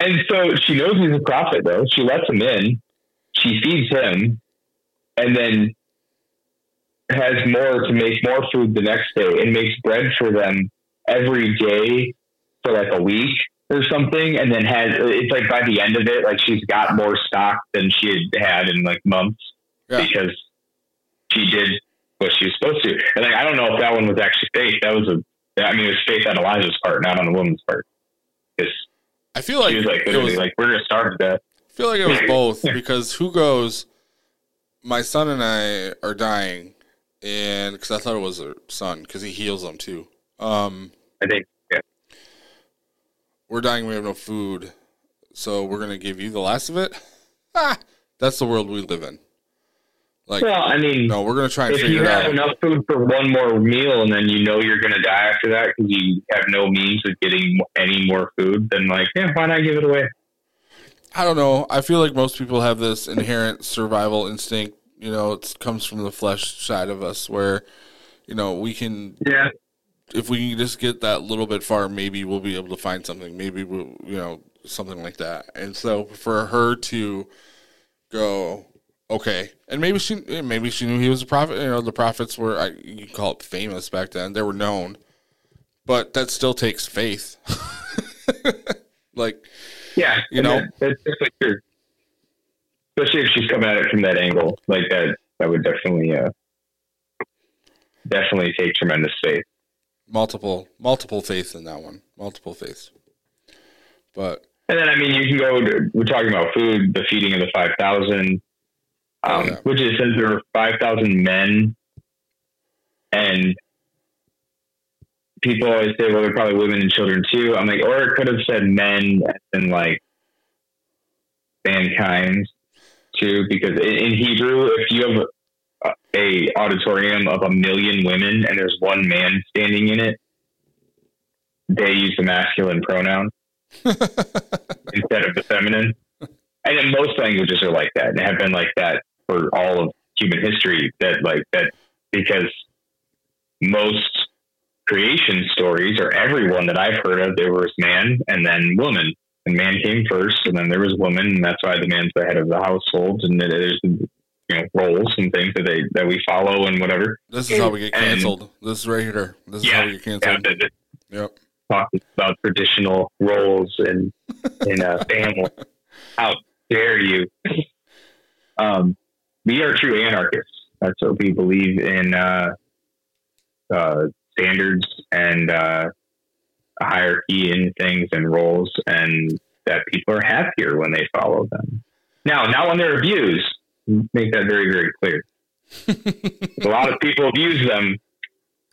And so she knows he's a prophet, though. She lets him in. She feeds him, and then has more to make more food the next day, and makes bread for them every day for like a week or something. And then has it's like by the end of it, like she's got more stock than she had had in like months Yeah. because she did what she was supposed to. And like I don't know if that one was actually faith. That was a I mean it was faith on Elijah's part, not on the woman's part. Because I feel like she was like it literally was. like we're gonna start to death. I feel like it was [laughs] both because who goes? My son and I are dying, and because I thought it was her son because he heals them too. Um, I think yeah. we're dying. We have no food, so we're gonna give you the last of it. [laughs] Ah, that's the world we live in. Like, Well, I mean, no, we're gonna try and if figure you have out. enough food for one more meal and then you know you're gonna die after that because you have no means of getting any more food, then like, yeah, why not give it away? I don't know. I feel like most people have this inherent survival instinct. You know, it comes from the flesh side of us, where you know we can Yeah, if we can just get that little bit far, maybe we'll be able to find something. Maybe we'll, you know, something like that. And so for her to go, okay, and maybe she, eh, maybe she knew he was a prophet. You know, the prophets were, I, you call it famous back then. They were known, but that still takes faith. [laughs] like, yeah, You know? that- that's definitely true. Especially if she's coming at it from that angle, like that, that would definitely, uh, definitely take tremendous faith. multiple, multiple faith in that one, multiple faiths. But And then, I mean, you can go. To, we're talking about food, the feeding of the five thousand, um, Yeah. which is since there were five thousand men, and people always say, "Well, they're probably women and children too." I'm like, or it could have said men and like mankind too, because in, in Hebrew, if you have a, a auditorium of a million women and there's one man standing in it, they use the masculine pronoun [laughs] instead of the feminine. And then most languages are like that and have been like that for all of human history. That like that because most creation stories or everyone that I've heard of, there was man and then woman. And man came first, and then there was woman, and that's why the man's the head of the household, and there's you know roles and things that they that we follow and whatever. this is how we get And- canceled. This is right here. This is how we get canceled. that- Yep. talking about traditional roles and in a [laughs] family. How dare you? Um, we are true anarchists. That's what we believe in uh, uh, standards and uh, hierarchy in things and roles, and that people are happier when they follow them. Now, not when they're abused. Make that very, very clear. [laughs] a lot of people abuse them,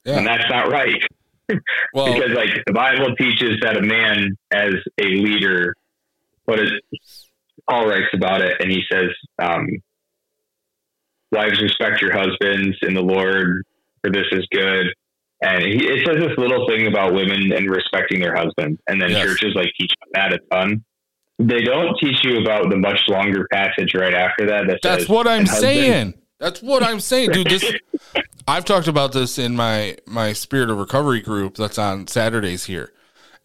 Yeah. and that's not right [laughs] Well, because like the Bible teaches that a man as a leader, what is Paul writes about it, and he says, um, "Wives respect your husbands in the Lord, for this is good." And he, it says this little thing about women and respecting their husbands, and then Yes. churches like teach that a ton. They don't teach you about the much longer passage right after that. That That's says, what I'm saying. That's what I'm saying, dude. This [laughs] I've talked about this in my my Spirit of Recovery group that's on Saturdays here,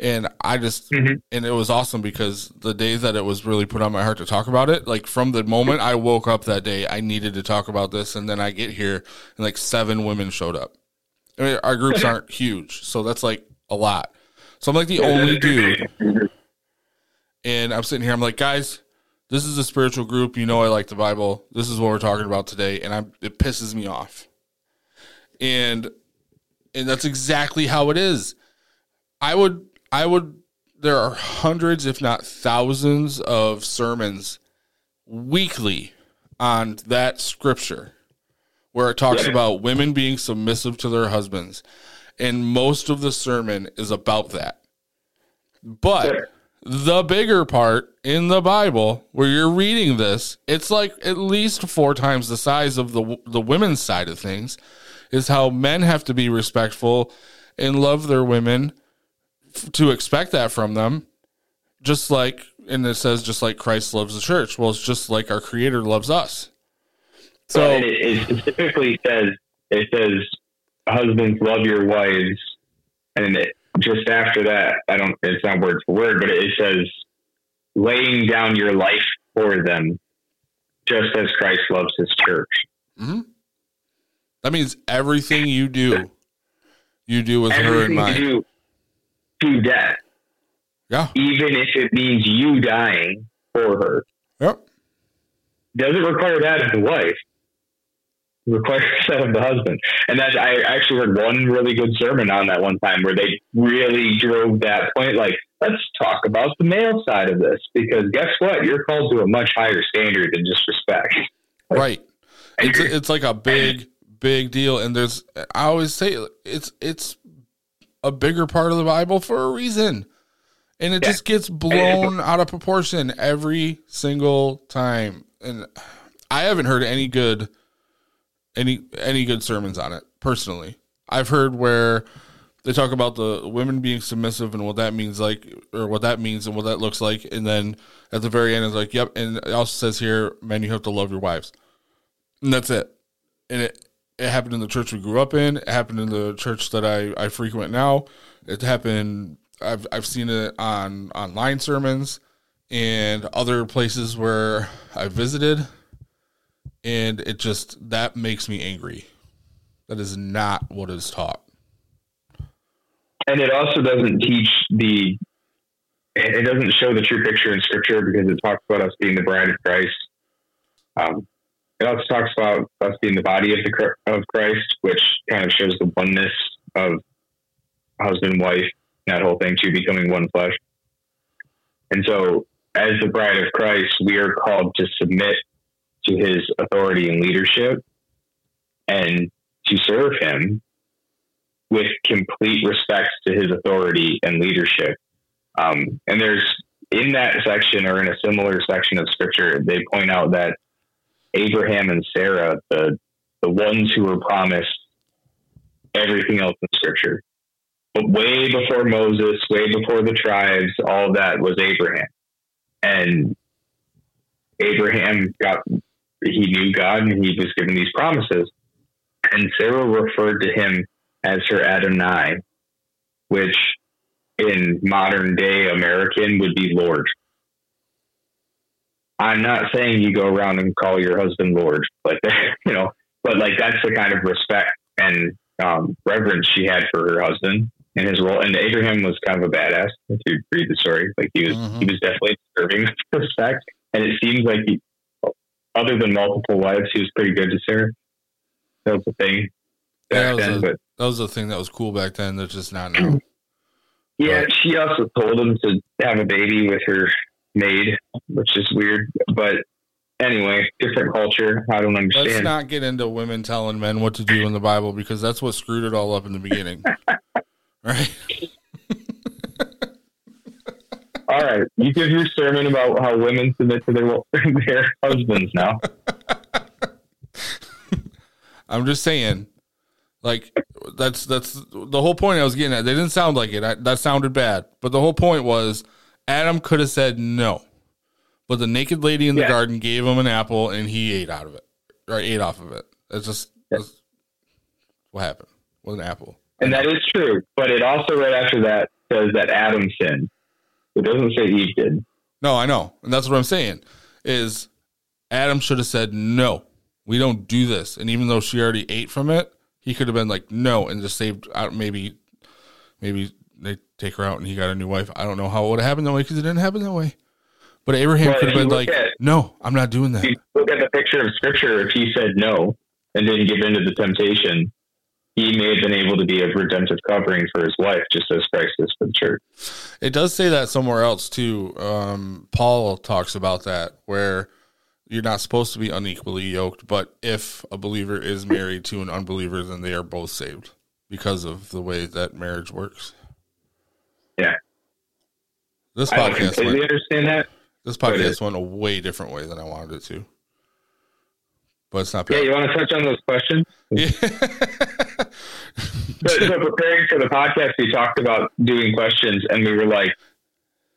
And I just, mm-hmm. and it was awesome because the day that it was really put on my heart to talk about it, like from the moment I woke up that day, I needed to talk about this. And then I get here and like seven women showed up. I mean, our groups aren't [laughs] huge, so that's like a lot. So I'm like the only dude. And I'm sitting here, I'm like, guys, this is a spiritual group. You know, I like the Bible. This is what we're talking about today. And I'm, it pisses me off. And, and that's exactly how it is. I would, I would, there are hundreds, if not thousands of sermons weekly on that scripture where it talks yeah. about women being submissive to their husbands. And most of the sermon is about that. But yeah. the bigger part in the Bible where you're reading this, it's like at least four times the size of the the women's side of things is how men have to be respectful and love their women f- to expect that from them. Just like and it says just like Christ loves the church. Well, it's just like our creator loves us. So it, it specifically says it says husbands love your wives, and it, just after that, I don't. It's not word for word, but it says laying down your life for them, just as Christ loves His church. Mm-hmm. That means everything you do, you do with everything her in mind. You do, to death. Yeah. Even if it means you dying for her. Yep. Doesn't require that of the wife requires that [laughs] of the husband. And that's I actually heard one really good sermon on that one time where they really drove that point. Like, let's talk about the male side of this because guess what? You're called to a much higher standard than just respect. [laughs] Right. It's it's like a big big deal, and there's I always say it's it's a bigger part of the Bible for a reason. And it yeah. just gets blown out of proportion every single time. And I haven't heard any good any any good sermons on it personally. I've heard where they talk about the women being submissive and what that means like or what that means and what that looks like and then at the very end it's like yep and it also says here men you have to love your wives. And that's it. And it it happened in the church we grew up in. It happened in the church that i i frequent now. It happened i've i've seen it on online sermons and other places where i visited and it just that makes me angry. That is not what is taught. And it also doesn't teach the it doesn't show the true picture in scripture because it talks about us being the bride of Christ. Um, it also talks about us being the body of the of Christ, which kind of shows the oneness of husband and wife, that whole thing to becoming one flesh. And so, as the bride of Christ, we are called to submit to his authority and leadership and to serve him with complete respect to his authority and leadership. Um, and there's in that section or in a similar section of scripture, they point out that Abraham and Sarah, the the ones who were promised everything else in scripture, but way before Moses, way before the tribes, all that was Abraham. And Abraham got he knew God and he was given these promises. And Sarah referred to him as her Adonai, which in modern day American would be Lord. I'm not saying you go around and call your husband Lord, like [laughs] you know, but like that's the kind of respect and um, reverence she had for her husband and his role. And Abraham was kind of a badass. If you read the story, like he was, mm-hmm. he was definitely deserving of [laughs] respect. And it seems like he, other than multiple wives, he was pretty good to Sarah. That was the thing. Yeah, that, was then, a, but, that was the thing that was cool back then. That's just not now. [clears throat] Yeah, but, she also told him to have a baby with her maid, which is weird. But anyway, different culture. I don't understand. Let's not get into women telling men what to do in the Bible because that's what screwed it all up in the beginning. [laughs] right? All right, you give your sermon about how women submit to their [laughs] their husbands now. [laughs] I'm just saying, like that's that's the whole point I was getting at. They didn't sound like it. I, that sounded bad, but the whole point was Adam could have said no, but the naked lady in the yeah. garden gave him an apple and he ate out of it or ate off of it. It's just yeah. that's what happened with an apple. And that is true. But it also, right after that, says that Adam sinned. It doesn't say Eve did. No, I know. And that's what I'm saying is Adam should have said, no, we don't do this. And even though she already ate from it, he could have been like, no, and just saved out. Maybe, maybe they take her out and he got a new wife. I don't know how it would have happened that way because it didn't happen that way. But Abraham Well, could have been like, at- no, I'm not doing that. look at the picture of Scripture, if he said no and didn't give in to the temptation, he may have been able to be a redemptive covering for his wife, just as Christ is for the church. It does say that somewhere else too. Um, Paul talks about that where you're not supposed to be unequally yoked, but if a believer is married to an unbeliever, then they are both saved because of the way that marriage works. Yeah. This I podcast completely went, understand that. this podcast went a way different way than I wanted it to. But it's not Yeah, you want to touch on those questions? [laughs] So, so preparing for the podcast, we talked about doing questions, and we were like,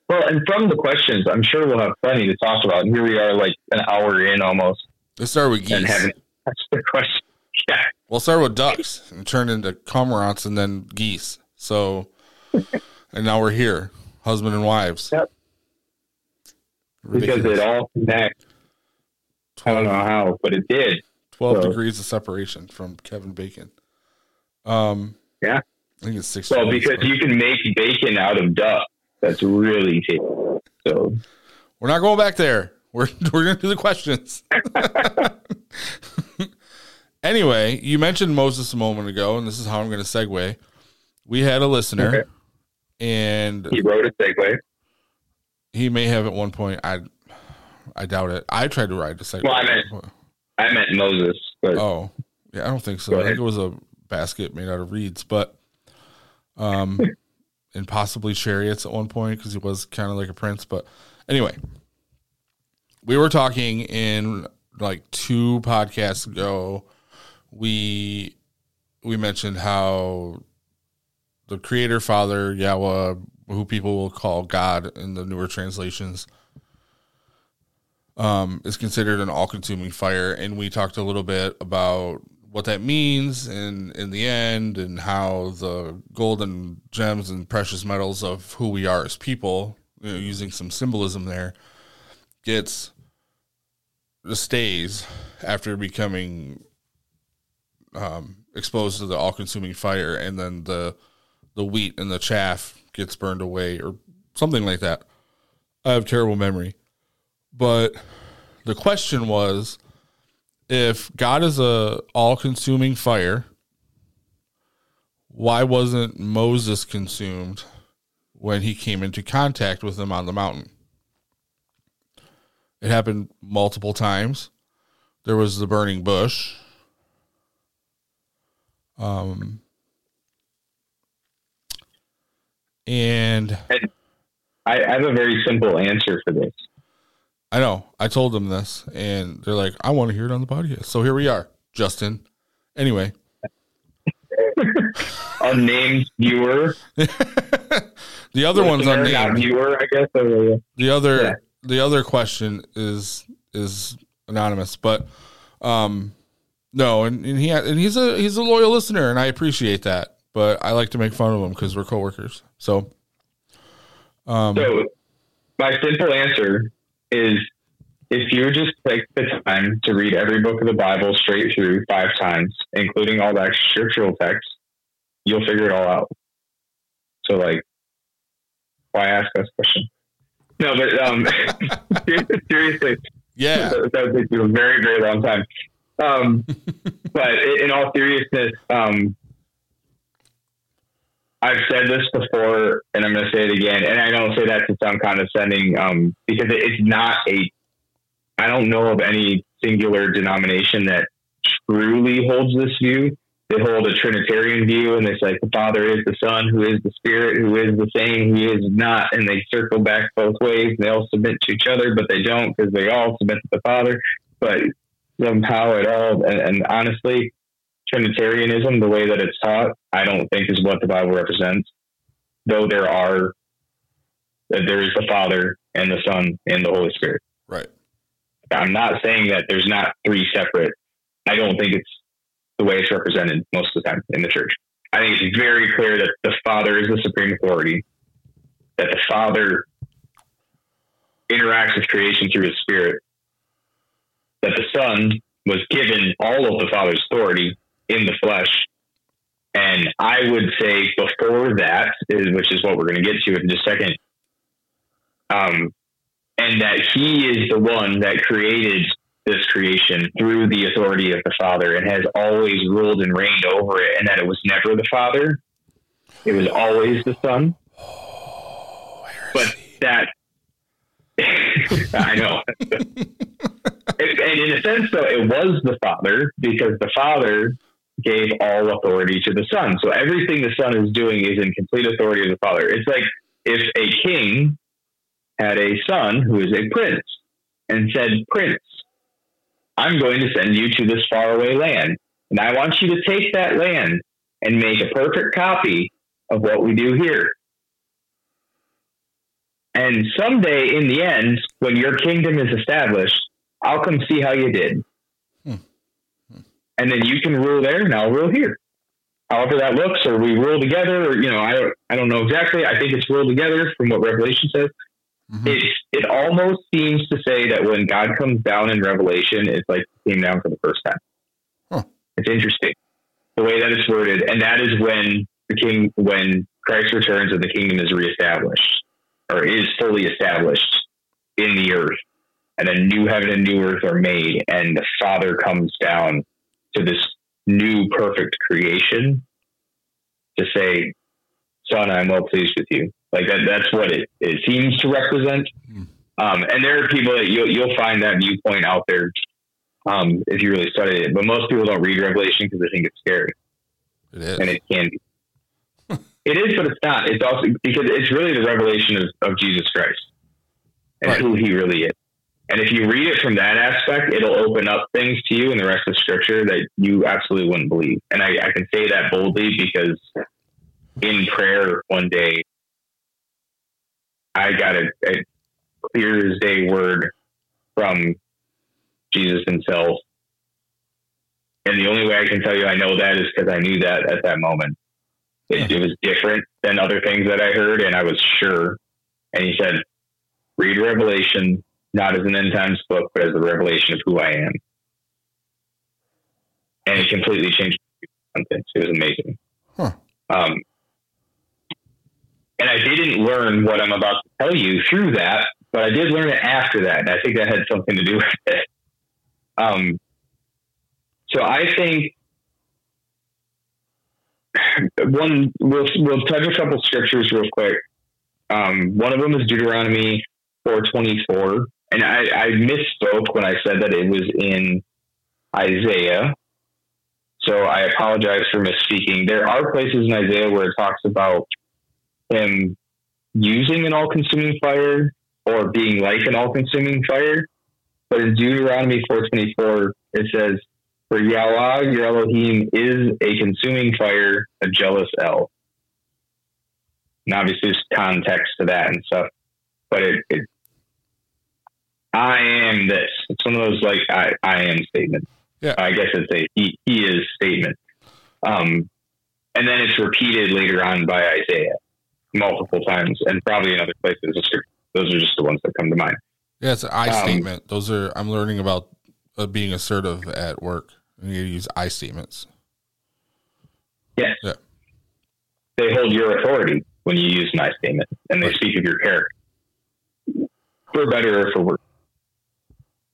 well, and from the questions, I'm sure we'll have plenty to talk about. And here we are, like an hour in almost, Let's start with geese. touched the question. [laughs] Yeah, We'll start with ducks and turn into cormorants and then geese. So, [laughs] and now we're here, husband and wives. Yep. because it all connects. I don't know how, but it did. 12 So- degrees of separation from Kevin Bacon. Um, Yeah. I think it's six. Well, because you can make bacon out of duck. That's really tasty. So we're not going back there. We're [laughs] we're gonna do the questions. [laughs] anyway, you mentioned Moses a moment ago, and this is how I'm gonna segue. We had a listener, Okay. and he rode a Segway. he may have at one point. I I doubt it. I tried to ride the Segway. Well, I meant- I meant Moses, but Oh, yeah, I don't think so. I think it was a basket made out of reeds, but um, [laughs] and possibly chariots at one point because he was kind of like a prince. But anyway, we were talking in like two podcasts ago. We we mentioned how the Creator Father Yahweh, who people will call God in the newer translations, um, is considered an all-consuming fire, and we talked a little bit about what that means in in the end, and how the golden gems and precious metals of who we are as people, you know, using some symbolism there, gets stays after becoming um, exposed to the all-consuming fire, and then the the wheat and the chaff gets burned away, or something like that. I have terrible memory. But the question was if God is a all-consuming fire, why wasn't Moses consumed when he came into contact with him on the mountain? It happened multiple times. There was the burning bush. Um and I have a very simple answer for this. I know. I told them this, and they're like, "I want to hear it on the podcast." So here we are, Justin. Anyway, [laughs] Unnamed viewer, [laughs] the other one's unnamed. viewer, I guess. or, uh, The other, Yeah. the other question is is anonymous, but um, no, and, and he and he's a he's a loyal listener, and I appreciate that. But I like to make fun of him because we're coworkers. So, um, So, my simple answer is if you just take the time to read every book of the Bible straight through five times, including all that scriptural text, you'll figure it all out. So, like, why ask us question? No, but um, [laughs] seriously, yeah, that that would take you a very, very long time. Um, [laughs] but in all seriousness, um, I've said this before, and I'm going to say it again. And I don't say that to sound condescending, um, because it's not a. I don't know of any singular denomination that truly holds this view. They hold a Trinitarian view, and they say the Father is the Son, who is the Spirit, who is the same, he is not, and they circle back both ways. They all submit to each other, but they don't because they all submit to the Father. But somehow it all, and, and honestly, Trinitarianism, the way that it's taught, I don't think is what the Bible represents. Though there are, that there is the Father and the Son and the Holy Spirit. right. I'm not saying that there's not three separate. I don't think it's the way it's represented most of the time in the church. I think it's very clear that the Father is the supreme authority, that the Father interacts with creation through his Spirit, that the Son was given all of the Father's authority in the flesh. And I would say before that, is, which is what we're going to get to in just a second, um, and that he is the one that created this creation through the authority of the Father and has always ruled and reigned over it, and that it was never the Father, it was always the Son. Oh, but that [laughs] I know. [laughs] and in a sense, though, it was the Father because the Father gave all authority to the Son. So everything the Son is doing is in complete authority of the Father. It's like if a king had a son who is a prince and said, Prince, I'm going to send you to this faraway land. And I want you to take that land and make a perfect copy of what we do here. And someday in the end, when your kingdom is established, I'll come see how you did. And then you can rule there and I'll rule here. However that looks, or we rule together, or you know, I don't I don't know exactly. I think it's rule together from what Revelation says. Mm-hmm. It it almost seems to say that when God comes down in Revelation, it's like he came down for the first time. Huh. It's interesting the way that it's worded, and that is when the king, when Christ returns and the kingdom is reestablished or is fully established in the earth, and a new heaven and new earth are made, and the Father comes down to this new perfect creation to say, "Son, I'm well pleased with you." Like that, that's what it, it seems to represent. Mm. Um, and there are people that you'll, you'll find that viewpoint out there um, if you really study it. But most people don't read Revelation because they think it's scary. It is. And it can be. it is, but it's not. It's also because it's really the revelation of, of Jesus Christ and right. who he really is. And if you read it from that aspect, it'll open up things to you in the rest of scripture that you absolutely wouldn't believe. And I, I can say that boldly because in prayer one day, I got a, a clear as day word from Jesus himself. And the only way I can tell you I know that is because I knew that at that moment. It, yeah. it, was different than other things that I heard, and I was sure. And he said, read Revelation, not as an end times book, but as a revelation of who I am. And it completely changed something. It was amazing. Huh. Um, and I didn't learn what I'm about to tell you through that, but I did learn it after that. And I think that had something to do with it. Um, so I think one, we'll, we'll touch a couple scriptures real quick. Um, one of them is Deuteronomy 424. And I, I misspoke when I said that it was in Isaiah. So I apologize for misspeaking. There are places in Isaiah where it talks about him using an all consuming fire or being like an all consuming fire. But in Deuteronomy 424, it says, For Yahweh, your Elohim, is a consuming fire, a jealous El. And obviously, there's context to that and stuff. But it, it I am this. It's one of those like I, I am statements. Yeah. I guess it's a he, he is statement. Um, and then it's repeated later on by Isaiah multiple times and probably in other places. Those are just the ones that come to mind. Yeah, it's an I um, statement. Those are I'm learning about uh, being assertive at work. And you use I statements. Yes. Yeah. They hold your authority when you use an I statement, and they right. speak of your character, for better or for worse.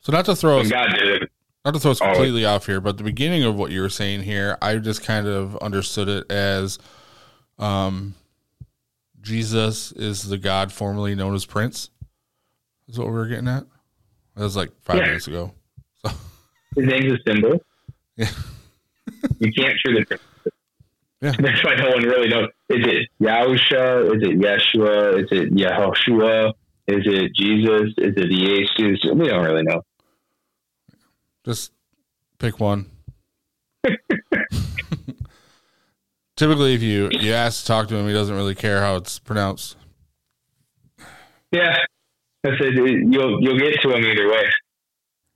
So not to throw us, not to throw us completely off here, but the beginning of what you were saying here, I just kind of understood it as, um, Jesus is the God formerly known as Prince. Is what we were getting at. That was like five yeah. minutes ago. So [laughs] his name's a symbol. Yeah. [laughs] you can't shoot it. Yeah. [laughs] That's why no one really knows. Is it Yahusha? Is it Yeshua? Is it Yehoshua? Is it Jesus? Is it Jesus? We don't really know. Just pick one. Typically, if you you ask to talk to him, he doesn't really care how it's pronounced. Yeah, I said uh, you'll you'll get to him either way,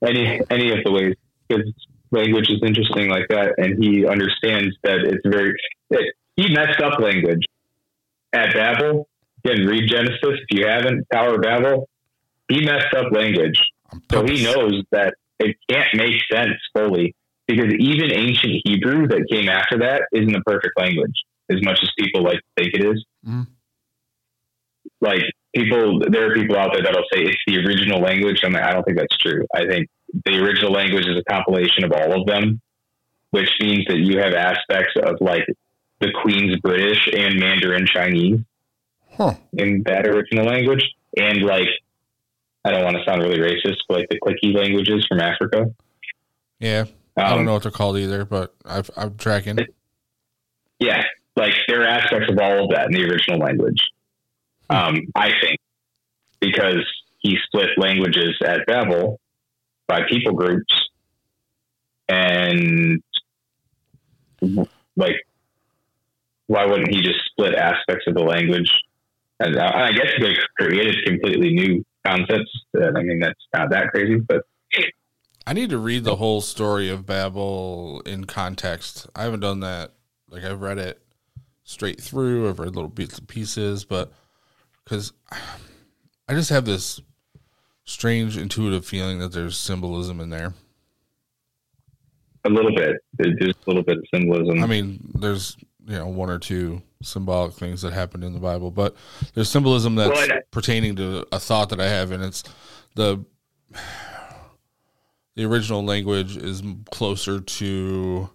any any of the ways because language is interesting like that, and he understands that it's very. It, he messed up language at Babel. Again, read Genesis if you haven't. Tower of Babel. He messed up language, so he knows that it can't make sense fully because even ancient Hebrew that came after that isn't a perfect language as much as people like to think it is. Mhm. Like people, there are people out there that'll say it's the original language. I'm I don't think that's true. I think the original language is a compilation of all of them, which means that you have aspects of like the Queen's British and Mandarin Chinese Huh. in that original language, and like I don't want to sound really racist, but like the clicky languages from Africa. Yeah. I don't Um, know what they're called either, but I've, I'm tracking. Yeah, like there are aspects of all of that in the original language. Um, I think because he split languages at Babel by people groups, and like, why wouldn't he just split aspects of the language? And I I guess they created completely new concepts. That, I mean, that's not that crazy, but I need to read the whole story of Babel in context. I haven't done that. Like I've read it straight through. I've read little bits and pieces, but because [sighs] I just have this strange intuitive feeling that there's symbolism in there. a little bit. There's a little bit of symbolism. I mean, there's you know one or two symbolic things that happened in the Bible, but there's symbolism that's Well, and- pertaining to a thought that I have, and it's the the original language is closer to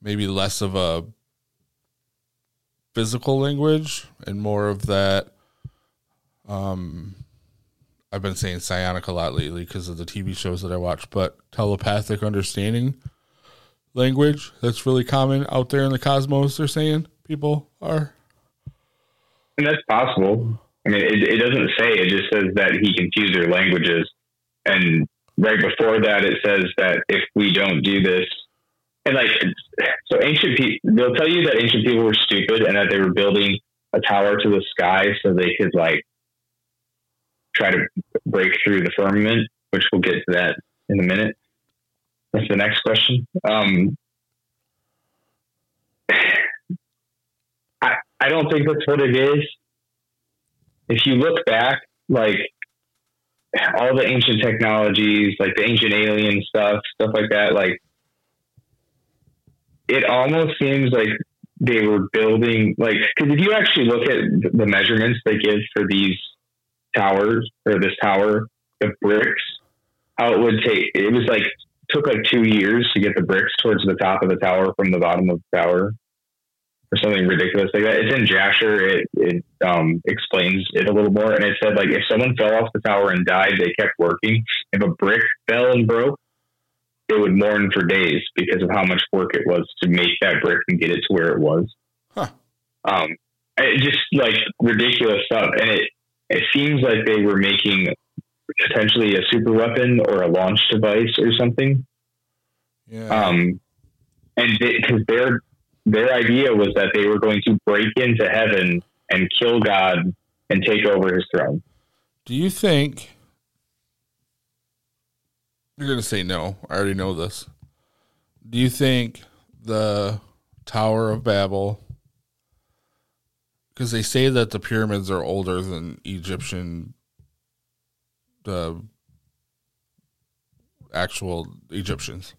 maybe less of a physical language and more of that. Um, I've been saying psionic a lot lately because of the TV shows that I watch, but telepathic understanding language that's really common out there in the cosmos. They're saying people are. And that's possible. I mean, it, it doesn't say. It just says that he confused their languages, and right before that, it says that if we don't do this, and like, so ancient people, they'll tell you that ancient people were stupid and that they were building a tower to the sky so they could like try to break through the firmament, which we'll get to that in a minute. That's the next question. Um, I, don't think that's what it is. If you look back, like all the ancient technologies, like the ancient alien stuff, stuff like that, like it almost seems like they were building, like, because if you actually look at the measurements they give for these towers or this tower, the bricks, how it would take, it was like, took like two years to get the bricks towards the top of the tower from the bottom of the tower or something ridiculous like that. It's in Jasher. It, it um, explains it a little more. And it said, like, if someone fell off the tower and died, they kept working. If a brick fell and broke, they would mourn for days because of how much work it was to make that brick and get it to where it was. Huh. Um, it just like ridiculous stuff. And it, it seems like they were making potentially a super weapon or a launch device or something. Yeah. Um, and because their their idea was that they were going to break into heaven and kill God and take over his throne. Do you think you're going to say no? I already know this. Do you think the Tower of Babel, because they say that the pyramids are older than Egyptian, the actual Egyptians?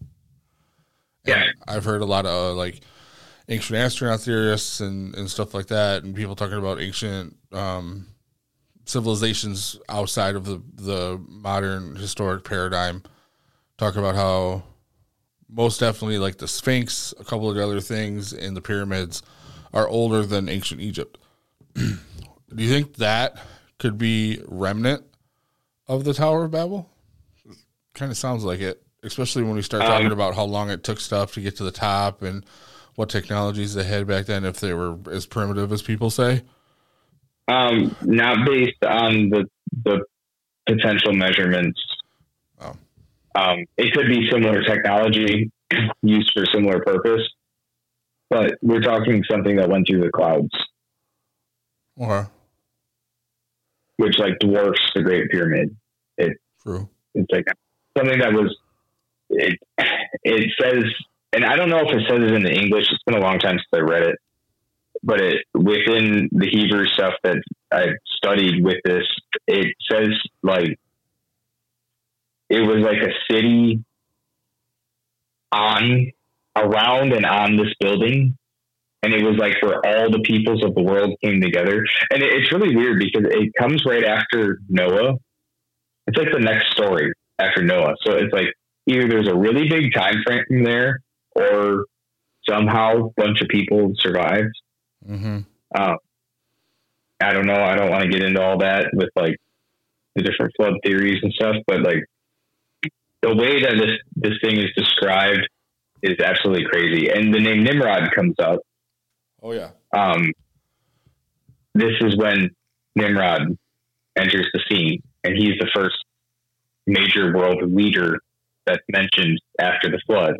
Yeah. And I've heard a lot of like ancient astronaut theorists and, and stuff like that, and people talking about ancient um, civilizations outside of the, the modern historic paradigm talk about how most definitely like the Sphinx, a couple of the other things in the pyramids are older than ancient Egypt. [clears throat] Do you think that could be remnant of the Tower of Babel? Kind of sounds like it, especially when we start Um, talking about how long it took stuff to get to the top and what technologies they had back then, if they were as primitive as people say. Um, not based on the the potential measurements. Oh. Um, it could be similar technology used for similar purpose, but we're talking something that went through the clouds, Or which like dwarfs the Great Pyramid. true. It's like something that was it. It says, and I don't know if it says it in the English. It's been a long time since I read it. but it within the Hebrew stuff that I studied with this, it says like it was like a city on around and on this building and it was like where all the peoples of the world came together and it, it's really weird because it comes right after noah it's like the next story after noah so it's like either there's a really big time frame from there or somehow a bunch of people survived Mm-hmm. um, i don't know i don't want to get into all that with like the different flood theories and stuff but like the way that this this thing is described is absolutely crazy and the name nimrod comes up Oh yeah. um, this is when Nimrod enters the scene, and he's the first major world leader that's mentioned after the flood.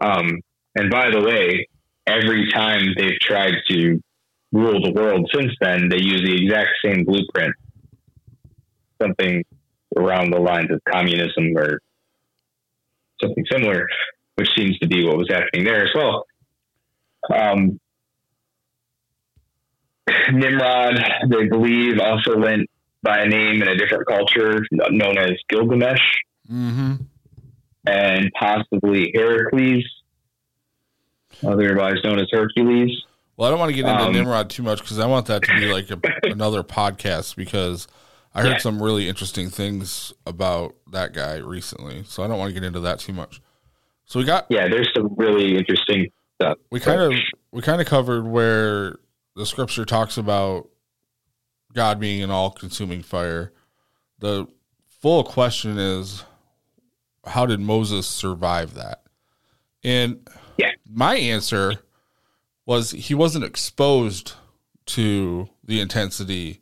Um, and by the way, every time they've tried to rule the world since then, they use the exact same blueprint, something around the lines of communism or something similar, which seems to be what was happening there as well. Um, Nimrod, they believe, also went by a name in a different culture known as Gilgamesh Mm-hmm. And possibly Heracles, otherwise known as Hercules. Well, I don't want to get into Um, Nimrod too much because I want that to be like a, [laughs] another podcast because I heard Yeah. some really interesting things about that guy recently. So I don't want to get into that too much. So we got Yeah, there's some really interesting stuff. we kind of we kind of covered where the scripture talks about God being an all-consuming fire. The full question is how did Moses survive that? And Yeah. my answer was he wasn't exposed to the intensity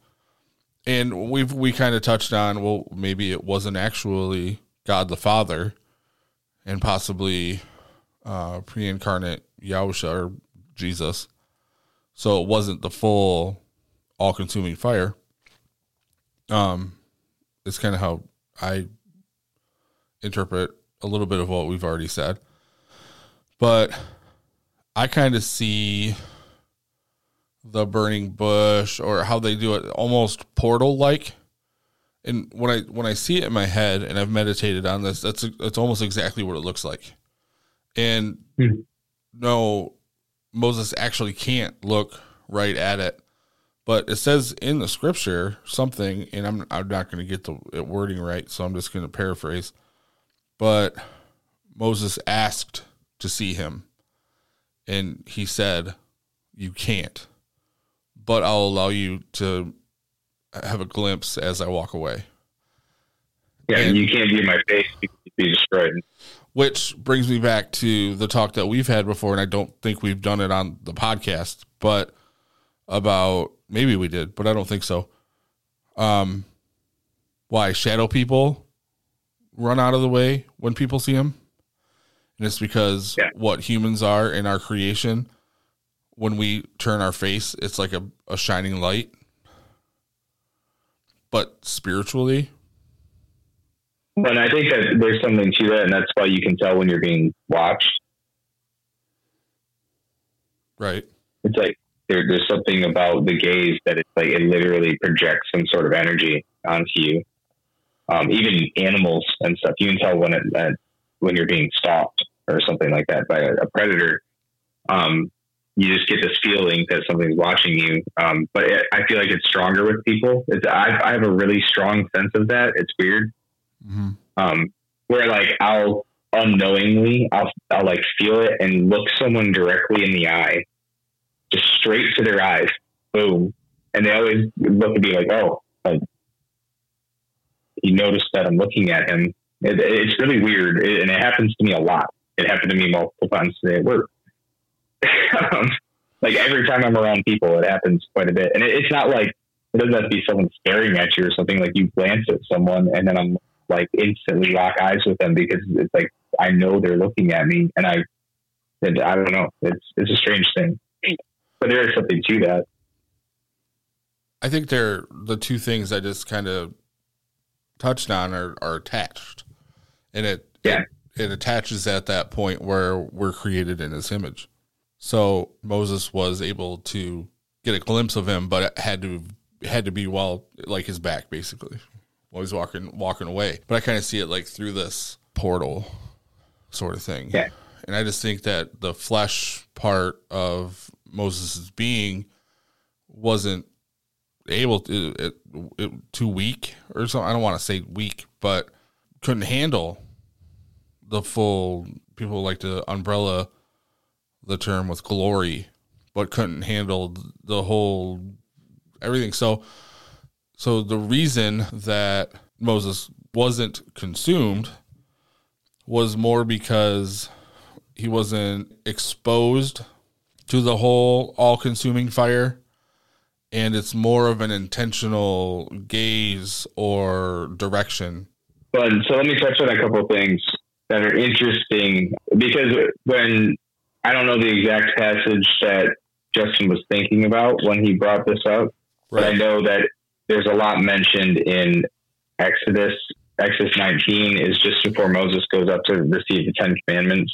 and we've we kind of touched on well maybe it wasn't actually God the Father and possibly uh, pre-incarnate Yahusha or Jesus. So it wasn't the full all-consuming fire. Um, it's kind of how I interpret a little bit of what we've already said, but I kind of see the burning bush or how they do it almost portal like and when i when i see it in my head and i've meditated on this that's that's almost exactly what it looks like. And Hmm. no moses actually can't look right at it. But it says in the scripture something and i'm, I'm not going to get the wording right so i'm just going to paraphrase but moses asked to see him and he said you can't but i'll allow you to have a glimpse as i walk away. Yeah, And- you can't view my face; you can be destroyed. which brings me back to the talk that we've had before and i don't think we've done it on the podcast but about maybe we did but i don't think so. Um why shadow people run out of the way when people see them and it's because Yeah. what humans are in our creation when we turn our face it's like a, a shining light but spiritually But I think that there's something to that, and that's why you can tell when you're being watched. right It's like there, there's something about the gaze that it's like it literally projects some sort of energy onto you. Um, even animals and stuff, you can tell when it that when you're being stalked or something like that by a, a predator. Um, you just get this feeling that something's watching you. Um, but it, I feel like it's stronger with people. It's I, I have a really strong sense of that. It's weird. mm-hmm. um, where like I'll unknowingly I'll I'll like feel it and look someone directly in the eye, just straight to their eyes, boom, and they always look at me like, oh, like he noticed that I'm looking at him. It, it's really weird, it, and it happens to me a lot. It happened to me multiple times today at work. um, [laughs] like every time I'm around people, it happens quite a bit, and it, it's not like it doesn't have to be someone staring at you or something. Like you glance at someone, and then I'm like instantly lock eyes with them because it's like I know they're looking at me, and I, and I don't know. It's it's a strange thing, but there is something to that. I think they're the two things I just kind of touched on are, are attached, and it, Yeah. it it attaches at that point where we're created in His image. So Moses was able to get a glimpse of him, but it had to had to be while like his back basically while he's walking walking away. But I kind of see it like through this portal sort of thing. Yeah. And I just think that the flesh part of Moses' being wasn't able to it, it, too weak or something. I don't want to say weak, but couldn't handle the full people like to umbrella the term with glory, but couldn't handle the whole everything. So so the reason that Moses wasn't consumed was more because he wasn't exposed to the whole all consuming fire and it's more of an intentional gaze or direction. But so let me touch on a couple of things that are interesting because when I don't know the exact passage that Justin was thinking about when he brought this up, right. but I know that there's a lot mentioned in Exodus. Exodus 19 is just before Moses goes up to receive the Ten Commandments.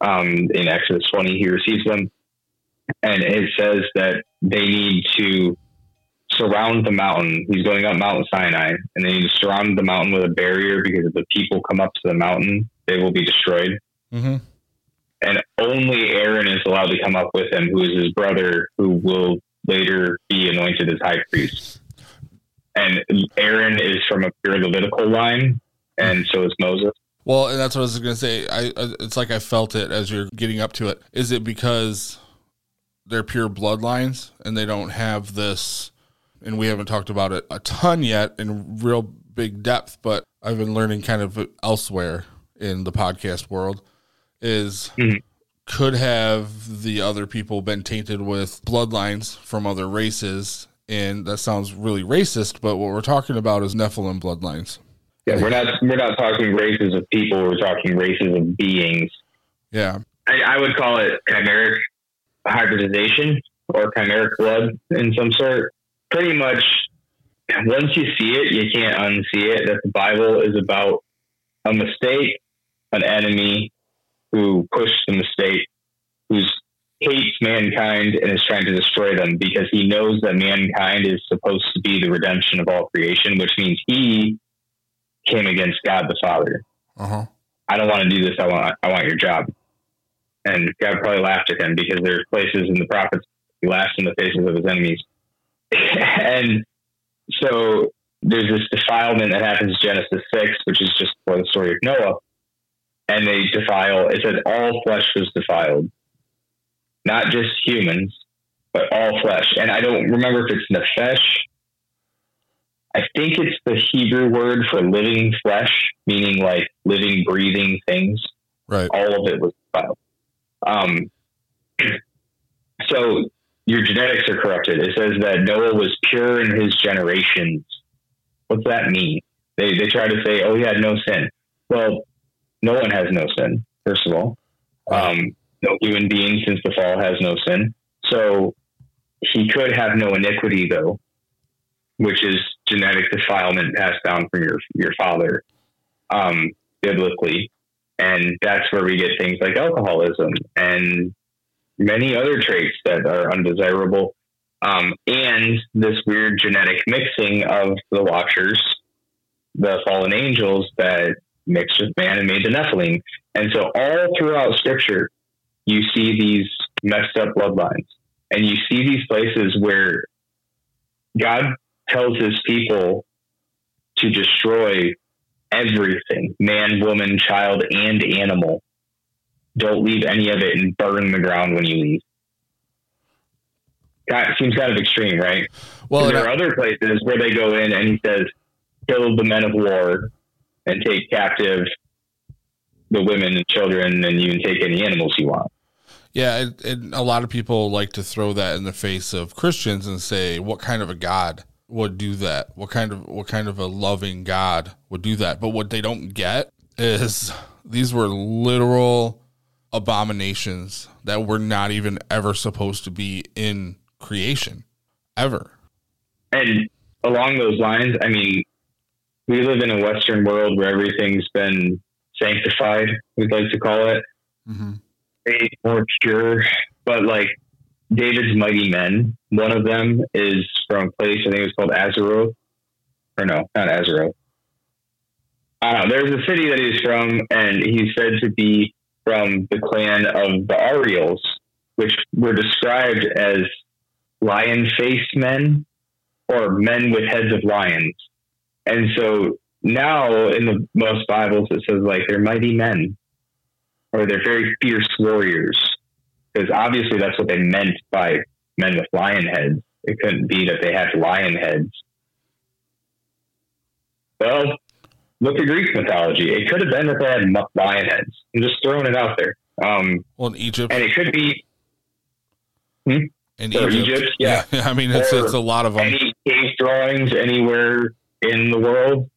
Um, in Exodus 20, he receives them. And it says that they need to surround the mountain. He's going up Mount Sinai, and they need to surround the mountain with a barrier because if the people come up to the mountain, they will be destroyed. Mm-hmm. And only Aaron is allowed to come up with him, who is his brother, who will later be anointed as high priest. And Aaron is from a pure Levitical line, and so is Moses. Well, and that's what I was going to say. I it's like I felt it as you're getting up to it. Is it because they're pure bloodlines and they don't have this and we haven't talked about it a ton yet in real big depth, but I've been learning kind of elsewhere in the podcast world is mm-hmm. could have the other people been tainted with bloodlines from other races and that sounds really racist, but what we're talking about is Nephilim bloodlines. Yeah, we're not we're not talking races of people, we're talking races of beings. Yeah. I, I would call it chimeric hybridization or chimeric blood in some sort. Pretty much, once you see it, you can't unsee it. That the Bible is about a mistake, an enemy who pushed the mistake, who hates mankind and is trying to destroy them because he knows that mankind is supposed to be the redemption of all creation, which means he came against God the Father. Uh-huh. I don't want to do this. I want I want your job. And God probably laughed at him because there's places in the prophets he laughs in the faces of his enemies. [laughs] and so there's this defilement that happens in Genesis 6, which is just for the story of Noah. And they defile, it says all flesh was defiled, not just humans, but all flesh. And I don't remember if it's nefesh. I think it's the Hebrew word for living flesh, meaning like living, breathing things. Right. All of it was defiled. Um, [clears throat] so your genetics are corrupted. It says that Noah was pure in his generations. What's that mean? They they try to say, oh, he had no sin. Well, no one has no sin. First of all, um, no human being since the fall has no sin. So he could have no iniquity, though, which is genetic defilement passed down from your your father, um, biblically. And that's where we get things like alcoholism and many other traits that are undesirable. Um, and this weird genetic mixing of the Watchers, the fallen angels that mixed with man and made the Nephilim. And so all throughout scripture, you see these messed up bloodlines and you see these places where God tells his people to destroy everything man, woman, child, and animal. Don't leave any of it and burn the ground when you leave. That seems kind of extreme, right? Well, there are other places where they go in and he says, kill the men of war and take captive the women and children, and you can take any animals you want. Yeah, and a lot of people like to throw that in the face of Christians and say, "What kind of a God would do that? What kind of what kind of a loving God would do that?" But what they don't get is these were literal abominations that were not even ever supposed to be in creation, ever. And along those lines, I mean, we live in a Western world where everything's been sanctified, we'd like to call it. Mm-hmm. more pure, but like David's mighty men, one of them is from a place I think it was called Azeroth, or no, not Azeroth. I don't know. There's a city that he's from, and he's said to be from the clan of the Ariels, which were described as lion faced men or men with heads of lions. And so now in the most Bibles, it says like they're mighty men or they're very fierce warriors. Because obviously that's what they meant by men with lion heads. It couldn't be that they had lion heads. Well, look at Greek mythology. It could have been that they had lion heads. I'm just throwing it out there. Um, well, in Egypt, and it could be. Hmm? In Egypt, Egypt, yeah. yeah. [laughs] I mean, it's, it's a lot of them. Any cave drawings anywhere in the world,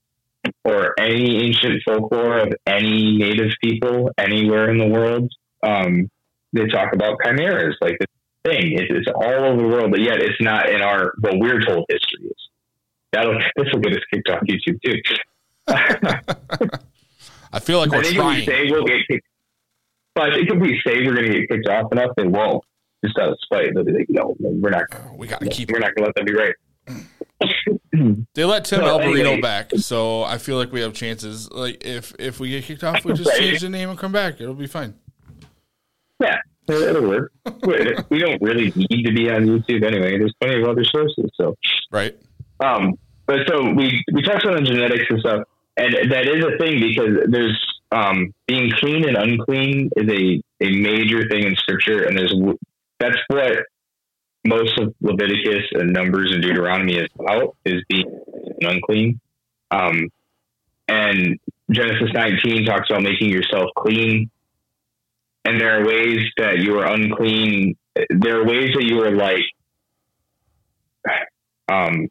or any ancient folklore of any native people anywhere in the world, um, they talk about chimeras like this thing. It's, it's, all over the world, but yet it's not in our what we're told history is. That'll this will get us kicked off YouTube too. [laughs] I feel like we're I trying. We say we'll get kicked, but I think if we say we're going to get kicked off enough, they won't. Just out of spite, they'll be like, "No, we're not. Uh, we got to keep. We're not going to let that be right." [clears throat] they let Tim so, Alberino anyway. back, so I feel like we have chances. Like if if we get kicked off, we [laughs] just right. change the name and come back. It'll be fine. Yeah, it'll work. we don't really need to be on YouTube anyway. There's plenty of other sources. So right. Um, but so we we touched on the genetics and stuff, and that is a thing because there's um, being clean and unclean is a a major thing in Scripture, and there's that's what most of Leviticus and Numbers and Deuteronomy is about is being unclean. Um, and Genesis 19 talks about making yourself clean. And there are ways that you are unclean. There are ways that you are like, um,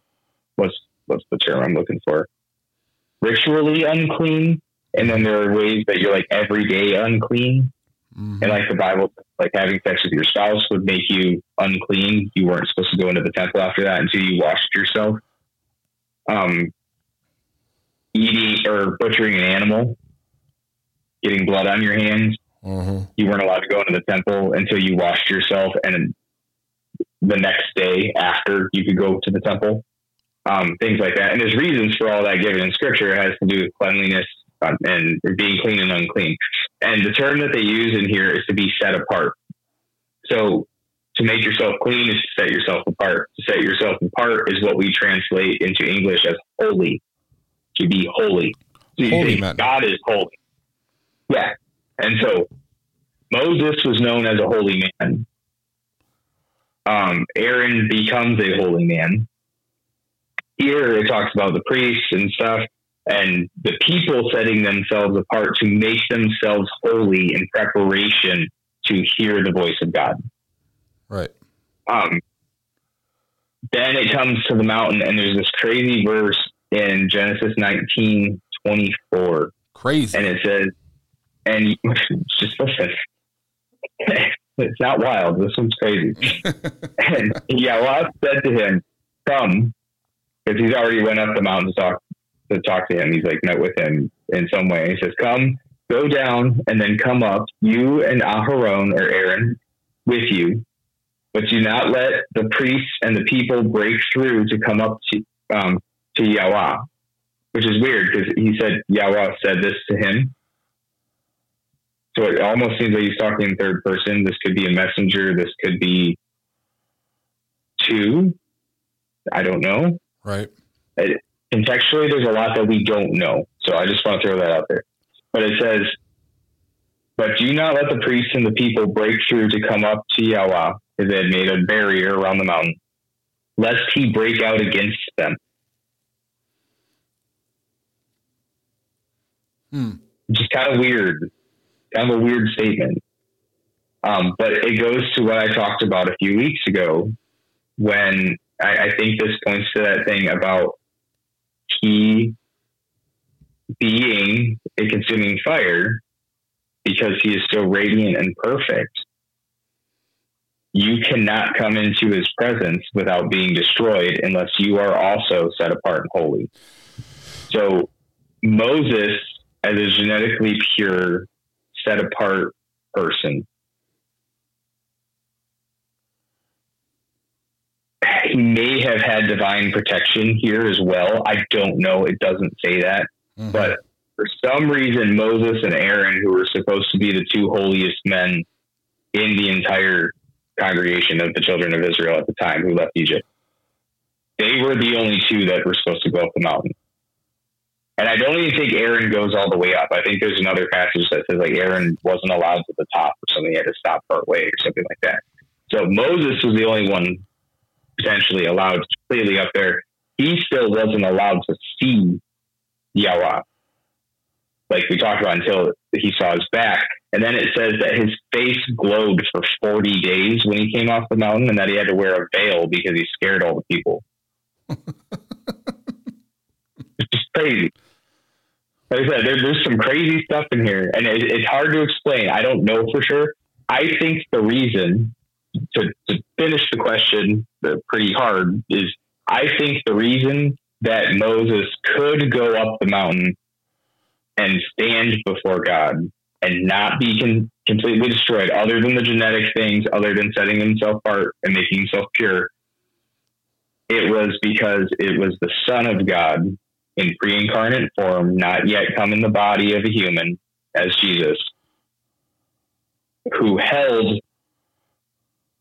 what's what's the term I'm looking for? Ritually unclean, and then there are ways that you're like everyday unclean. Mm-hmm. And like the Bible, like having sex with your spouse would make you unclean. You weren't supposed to go into the temple after that until you washed yourself. Um, eating or butchering an animal, getting blood on your hands. Mm-hmm. You weren't allowed to go into the temple until you washed yourself, and the next day after you could go to the temple. Um, things like that. And there's reasons for all that given in Scripture. It has to do with cleanliness um, and being clean and unclean. And the term that they use in here is to be set apart. So to make yourself clean is to set yourself apart. To set yourself apart is what we translate into English as holy. To be holy. So holy. God is holy. Yeah. And so Moses was known as a holy man. Um, Aaron becomes a holy man. Here it talks about the priests and stuff and the people setting themselves apart to make themselves holy in preparation to hear the voice of God. Right. Um, then it comes to the mountain, and there's this crazy verse in Genesis 19 24. Crazy. And it says, and just [laughs] listen, it's not wild. This one's crazy. [laughs] and Yahweh said to him, Come, because he's already went up the mountain to talk to talk to him. He's like met with him in some way. He says, "Come, go down, and then come up, you and Aharon or Aaron with you, but do not let the priests and the people break through to come up to um, to Yahweh." Which is weird because he said Yahweh said this to him. So it almost seems like he's talking in third person. This could be a messenger. This could be two. I don't know. Right. It, contextually, there's a lot that we don't know. So I just want to throw that out there. But it says, but do not let the priests and the people break through to come up to Yahweh, because they had made a barrier around the mountain, lest he break out against them. Hmm. Just kind of weird, kind of a weird statement. Um, but it goes to what I talked about a few weeks ago when I, I think this points to that thing about he being a consuming fire because he is so radiant and perfect. You cannot come into his presence without being destroyed unless you are also set apart and holy. So, Moses, as a genetically pure, set apart person. He may have had divine protection here as well. I don't know. It doesn't say that. Mm-hmm. But for some reason, Moses and Aaron, who were supposed to be the two holiest men in the entire congregation of the children of Israel at the time who left Egypt, they were the only two that were supposed to go up the mountain. And I don't even think Aaron goes all the way up. I think there's another passage that says like Aaron wasn't allowed to the top or something. He had to stop part way or something like that. So Moses was the only one potentially allowed completely up there. He still wasn't allowed to see Yahweh. Like we talked about until he saw his back. And then it says that his face glowed for 40 days when he came off the mountain and that he had to wear a veil because he scared all the people. [laughs] it's just crazy. Like I said, there, there's some crazy stuff in here, and it, it's hard to explain. I don't know for sure. I think the reason to, to finish the question uh, pretty hard is I think the reason that Moses could go up the mountain and stand before God and not be con- completely destroyed, other than the genetic things, other than setting himself apart and making himself pure, it was because it was the Son of God in pre incarnate form, not yet come in the body of a human as Jesus, who held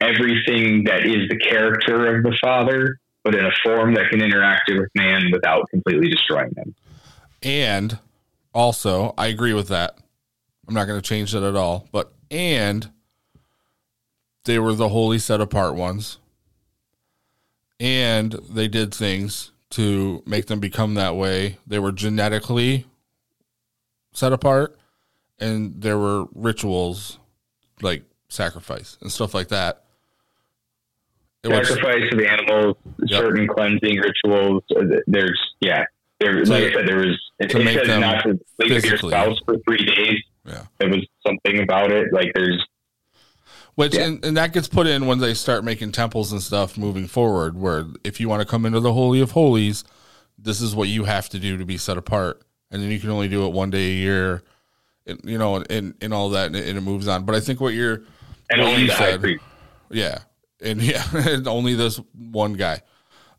everything that is the character of the Father, but in a form that can interact with man without completely destroying them. And also, I agree with that. I'm not going to change that at all. But, and they were the holy set apart ones. And they did things to make them become that way. They were genetically set apart, and there were rituals like sacrifice and stuff like that it sacrifice of the animals, yep. certain cleansing rituals. Uh, there's yeah, there. So like I said, there was. It, to it said not to sleep with your spouse for three days. Yeah, there was something about it. Like there's. Which yeah. and, and that gets put in when they start making temples and stuff moving forward. Where if you want to come into the holy of holies, this is what you have to do to be set apart, and then you can only do it one day a year. and, you know, and, and all that, and it, and it moves on. But I think what you're and what only you said, yeah, and [laughs] yeah, only this one guy.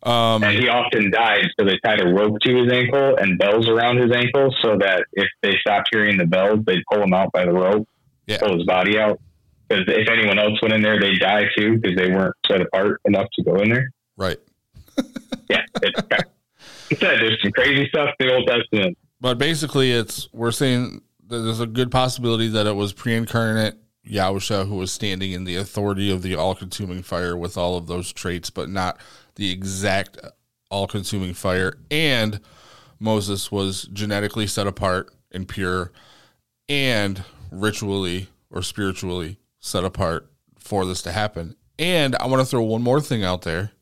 Um, and he often died, so they tied a rope to his ankle and bells around his ankle, so that if they stopped hearing the bells, they'd pull him out by the rope, yeah. pull his body out. Because if anyone else went in there, they'd die too, because they weren't set apart enough to go in there. Right. [laughs] yeah, it's, it's, there's some crazy stuff in the Old Testament. But basically, it's we're saying that there's a good possibility that it was pre-incarnate Yahusha who was standing in the authority of the all consuming fire with all of those traits, but not the exact all consuming fire. And Moses was genetically set apart and pure and ritually or spiritually set apart for this to happen. And I want to throw one more thing out there.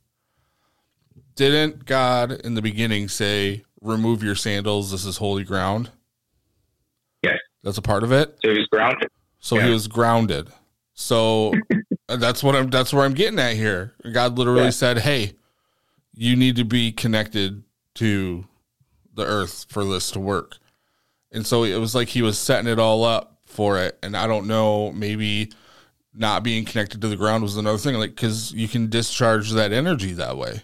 Didn't God in the beginning say, remove your sandals? This is holy ground? Yes. That's a part of it? So he's grounded. So yeah. he was grounded. So [laughs] that's what I'm that's where I'm getting at here. God literally yeah. said, "Hey, you need to be connected to the earth for this to work." And so it was like he was setting it all up for it. And I don't know, maybe not being connected to the ground was another thing, like because you can discharge that energy that way.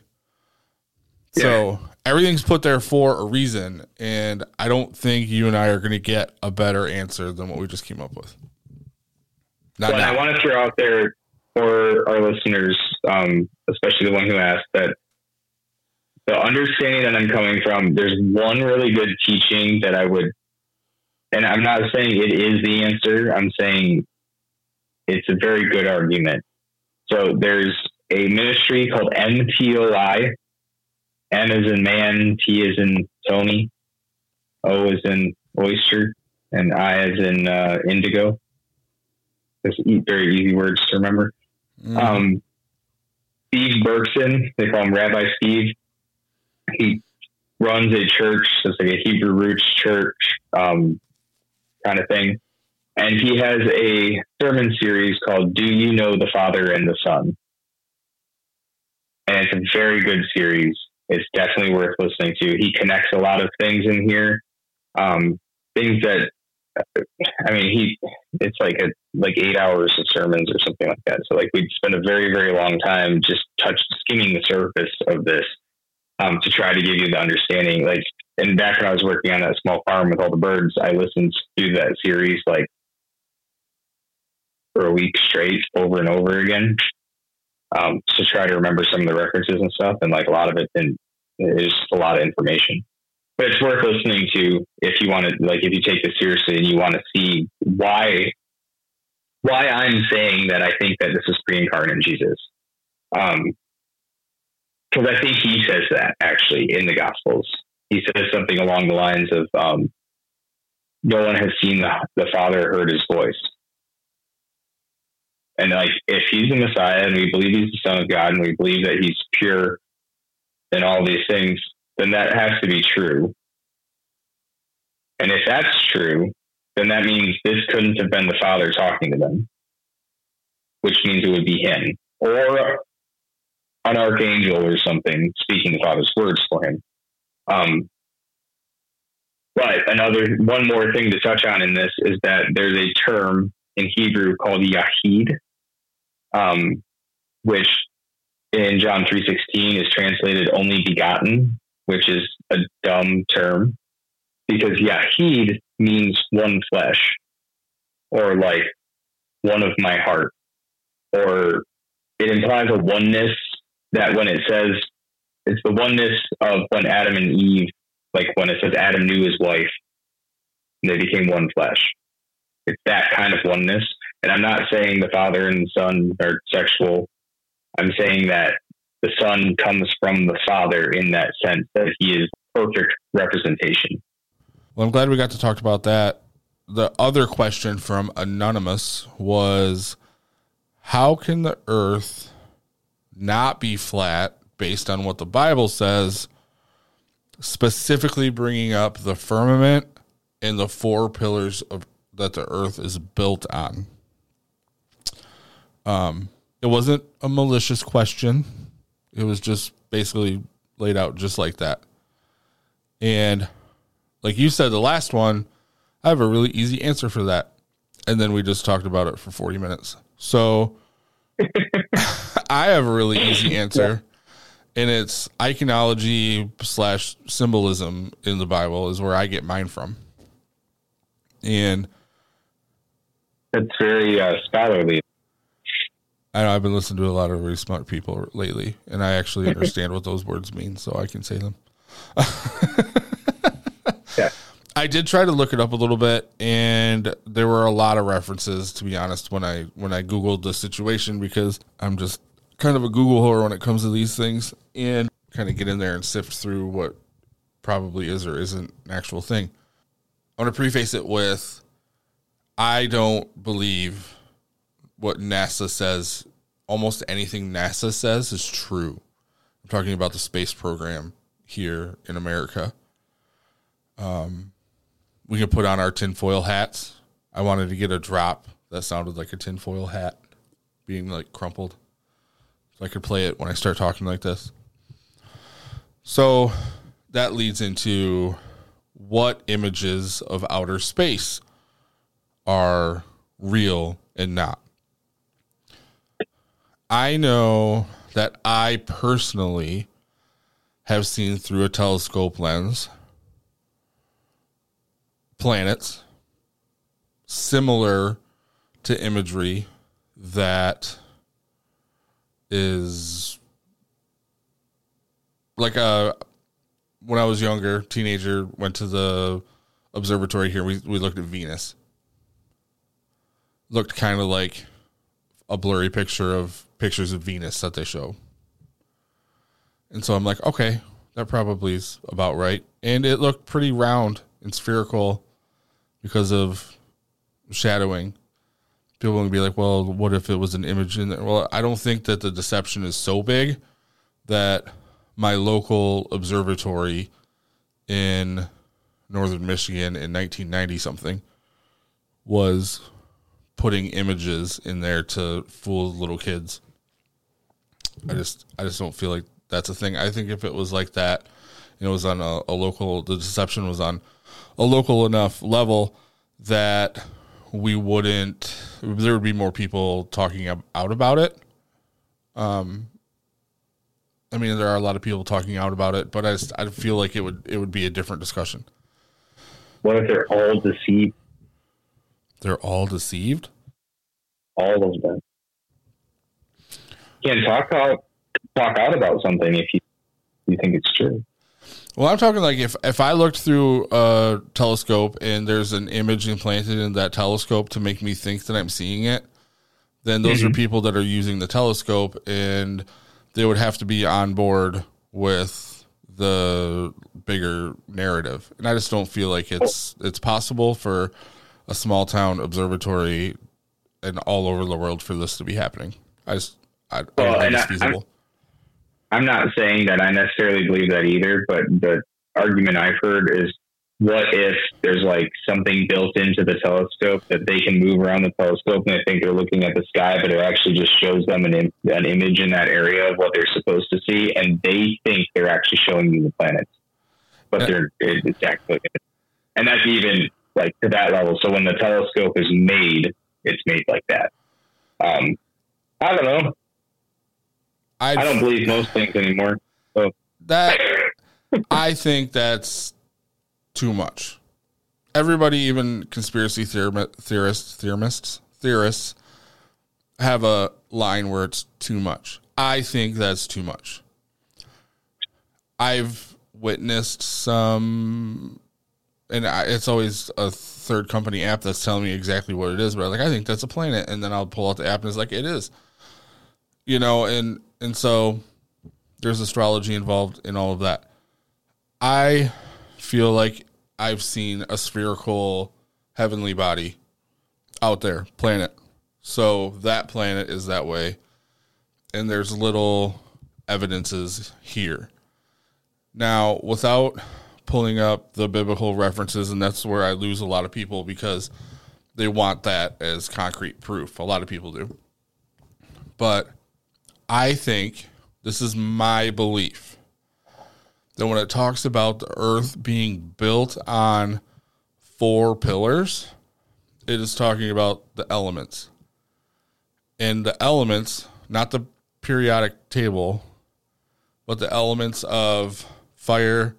Yeah. So everything's put there for a reason, and I don't think you and I are going to get a better answer than what we just came up with. Not. I want to throw out there for our listeners, um, especially the one who asked, that the understanding that I'm coming from, there's one really good teaching that I would, and I'm not saying it is the answer. I'm saying it's a very good argument. So there's a ministry called MTOI. M is in man, T is in Tony, O is in oyster, and I is in uh, indigo. Just very easy words to remember. Mm. Um, Steve Berkson, they call him Rabbi Steve. He runs a church, so it's like a Hebrew roots church um, kind of thing. And he has a sermon series called Do You Know the Father and the Son? And it's a very good series. It's definitely worth listening to. He connects a lot of things in here, um, things that I mean, he, it's like a, like eight hours of sermons or something like that. So like we'd spend a very, very long time just touch skimming the surface of this, um, to try to give you the understanding. Like, and back when I was working on that small farm with all the birds, I listened to that series like for a week straight over and over again. Um, to try to remember some of the references and stuff. And like a lot of it, it's a lot of information but it's worth listening to if you want to like if you take this seriously and you want to see why why I'm saying that I think that this is pre-incarnate Jesus. Um, because I think he says that actually in the Gospels. He says something along the lines of, um, "No one has seen the, the Father, heard His voice." And like, if he's the Messiah, and we believe he's the Son of God, and we believe that he's pure, and all these things, then that has to be true. And if that's true, then that means this couldn't have been the Father talking to them, which means it would be him or an archangel or something speaking the Father's words for him. Um, but another one more thing to touch on in this is that there's a term in Hebrew called Yahid, um, which in John three sixteen is translated only begotten, which is a dumb term because Yahid means one flesh or like one of my heart, or it implies a oneness that when it says it's the oneness of when Adam and Eve, like when it says Adam knew his wife, they became one flesh. It's that kind of oneness. And I'm not saying the father and the son are sexual. I'm saying that the son comes from the father in that sense that he is perfect representation. Well, I'm glad we got to talk about that. The other question from Anonymous was how can the earth not be flat based on what the Bible says, specifically bringing up the firmament and the four pillars of that the earth is built on? Um, it wasn't a malicious question. It was just basically laid out just like that. And like you said, the last one, I have a really easy answer for that. And then we just talked about it for 40 minutes. So [laughs] I have a really easy [laughs] answer. And it's iconology slash symbolism in the Bible is where I get mine from. And it's very uh, scholarly. I know I've been listening to a lot of really smart people lately, and I actually [laughs] understand what those words mean, so I can say them. yeah. [laughs] I did try to look it up a little bit, and there were a lot of references. To be honest, when I when I googled the situation, because I'm just kind of a Google whore when it comes to these things, and kind of get in there and sift through what probably is or isn't an actual thing. I want to preface it with, I don't believe what NASA says, almost anything NASA says is true. I'm talking about the space program here in America. Um, we can put on our tinfoil hats. I wanted to get a drop that sounded like a tinfoil hat being like crumpled. So I could play it when I start talking like this. So that leads into what images of outer space are real and not. I know that I personally have seen through a telescope lens planets similar to imagery that is like a when I was younger, teenager, went to the observatory here. We we looked at Venus. Looked kind of like a blurry picture of pictures of Venus that they show. And so I'm like, okay, that probably is about right. And it looked pretty round and spherical because of shadowing. People would be like, well, what if it was an image in there? Well, I don't think that the deception is so big that my local observatory in northern Michigan in 1990 something was putting images in there to fool little kids. I just I just don't feel like that's a thing. I think if it was like that, you know, it was on a, a local the deception was on a local enough level that we wouldn't there would be more people talking out about it. Um I mean there are a lot of people talking out about it, but I just, I feel like it would it would be a different discussion. What if they're all deceived? They're all deceived? All of them. Can talk out talk out about something if you you think it's true. Well, I'm talking like if if I looked through a telescope and there's an image implanted in that telescope to make me think that I'm seeing it, then those mm-hmm. are people that are using the telescope and they would have to be on board with the bigger narrative. And I just don't feel like it's it's possible for a small town observatory and all over the world for this to be happening. I just I, well, I don't think it's feasible. I'm not saying that I necessarily believe that either, but the argument I've heard is what if there's like something built into the telescope that they can move around the telescope and they think they're looking at the sky, but it actually just shows them an, Im- an image in that area of what they're supposed to see, and they think they're actually showing you the planets, but they're it's actually, and that's even like to that level. So when the telescope is made, it's made like that. Um, I don't know. I'd, I do not believe most things anymore. So. That [laughs] I think that's too much. Everybody, even conspiracy theorists, theorists, theorists, have a line where it's too much. I think that's too much. I've witnessed some, and I, it's always a third company app that's telling me exactly what it is. But I'm like, I think that's a planet, and then I'll pull out the app and it's like, it is. You know, and and so there's astrology involved in all of that. I feel like I've seen a spherical heavenly body out there, planet. So that planet is that way. And there's little evidences here. Now, without pulling up the biblical references, and that's where I lose a lot of people because they want that as concrete proof. A lot of people do. But I think this is my belief that when it talks about the earth being built on four pillars, it is talking about the elements. And the elements, not the periodic table, but the elements of fire,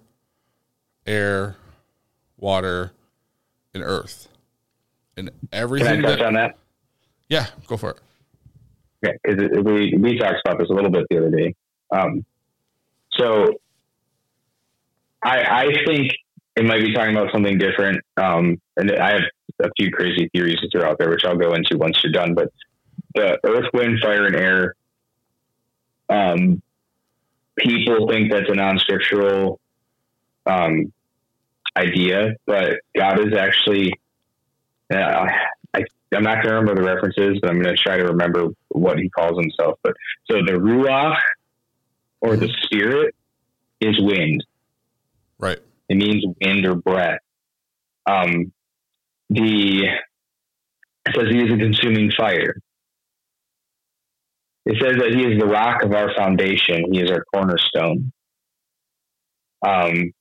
air, water, and earth. And everything. Can I touch that, on that? Yeah, go for it. Yeah, because we we talked about this a little bit the other day. Um, so I I think it might be talking about something different. Um, and I have a few crazy theories to throw out there, which I'll go into once you're done. But the earth, wind, fire, and air. Um, people think that's a non-scriptural um, idea, but God is actually. Uh, I I'm not going to remember the references, but I'm going to try to remember what he calls himself. But so the ruach or the spirit is wind. Right. It means wind or breath. Um, the it says he is a consuming fire. It says that he is the rock of our foundation. He is our cornerstone. Um,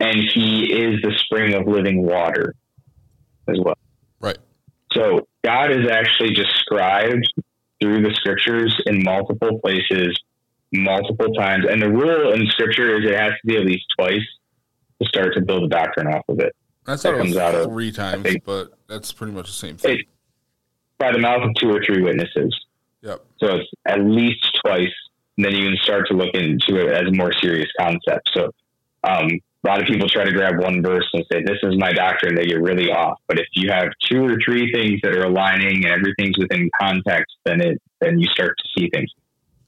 and he is the spring of living water as well. Right. So God is actually described through the scriptures in multiple places, multiple times. And the rule in scripture is it has to be at least twice to start to build a doctrine off of it. That's that comes out of three times, think, but that's pretty much the same thing. It, by the mouth of two or three witnesses. Yep. So it's at least twice, and then you can start to look into it as a more serious concept. So um, a lot of people try to grab one verse and say, this is my doctrine, they you're really off. But if you have two or three things that are aligning and everything's within context, then it, then you start to see things.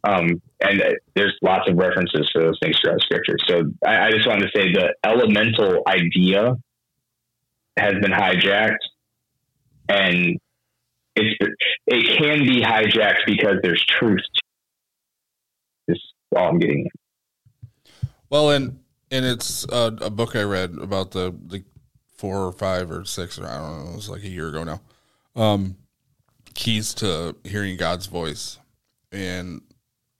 Um, and uh, there's lots of references for those things throughout scripture. So I, I just wanted to say the elemental idea has been hijacked and it's, it can be hijacked because there's truth. Is all I'm getting. Well, and and it's a, a, book I read about the the four or five or six or I don't know. It was like a year ago now. Um, keys to hearing God's voice, and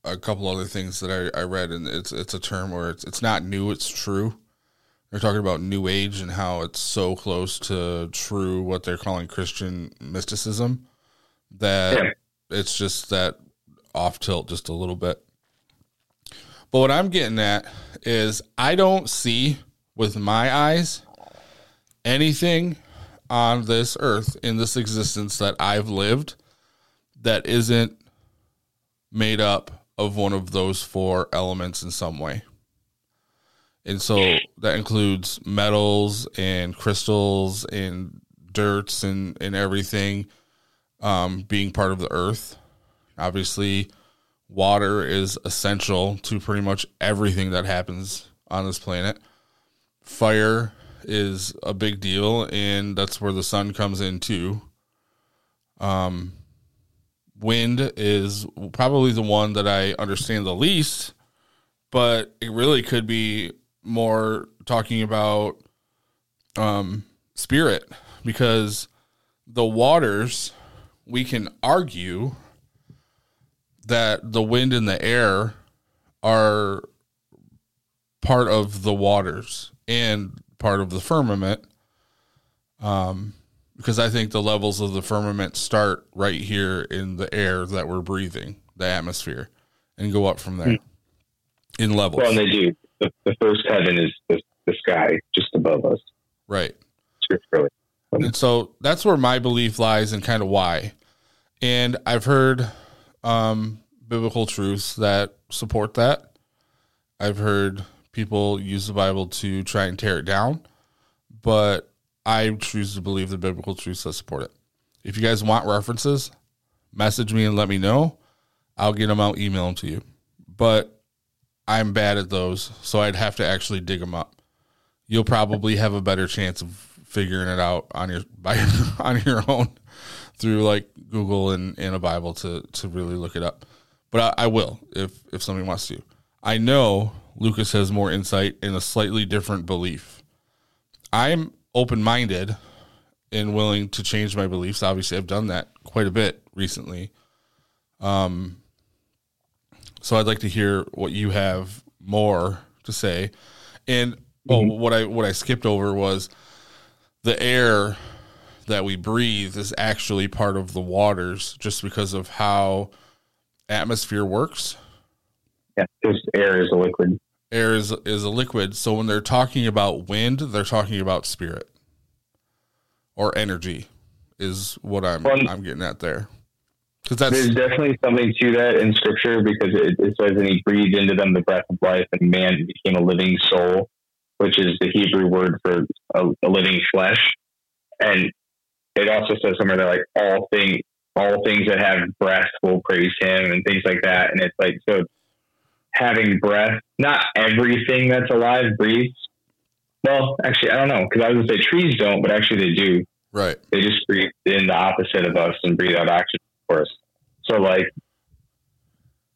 a couple other things that I, I read, and it's it's a term where it's it's not new, it's true. they're talking about New Age and how it's so close to true what they're calling Christian mysticism that yeah. it's just that off tilt just a little bit. But what I'm getting at is I don't see with my eyes anything on this earth in this existence that I've lived that isn't made up of one of those four elements in some way. And so that includes metals and crystals and dirts and, and everything um, being part of the earth. Obviously, water is essential to pretty much everything that happens on this planet. Fire is a big deal, and that's where the sun comes in too. Um, wind is probably the one that I understand the least, but it really could be more talking about um, spirit because the waters we can argue that the wind and the air are part of the waters and part of the firmament um, because I think the levels of the firmament start right here in the air that we're breathing, the atmosphere, and go up from there mm. in levels. Well, and they do the, the first heaven is the, the sky just above us. Right. Scripturally. And so that's where my belief lies and kind of why. And I've heard um, biblical truths that support that. I've heard people use the Bible to try and tear it down, but I choose to believe the biblical truths that support it. If you guys want references, message me and let me know. I'll get them out, email them to you. But I'm bad at those, so I'd have to actually dig them up. You'll probably have a better chance of figuring it out on your by [laughs] on your own through like Google and, and a Bible to to really look it up. But I, I will if if somebody wants to. I know Lucas has more insight in a slightly different belief. I'm open minded and willing to change my beliefs. Obviously, I've done that quite a bit recently. Um, so I'd like to hear what you have more to say. And oh, mm-hmm. what I what I skipped over was the air that we breathe is actually part of the waters just because of how atmosphere works. Yeah, because air is a liquid. Air is is a liquid. So when they're talking about wind, they're talking about spirit or energy is what I'm well, I'm getting at there. Because there's definitely something to that in scripture because it, it, says, and he breathed into them the breath of life, and man became a living soul, which is the Hebrew word for a, a living flesh. And it also says somewhere that like all things, all things that have breath will praise him, and things like that. And it's like so having breath. Not everything that's alive breathes. Well, actually, I don't know because I was gonna say trees don't, but actually they do. Right. They just breathe in the opposite of us and breathe out oxygen for us. So like,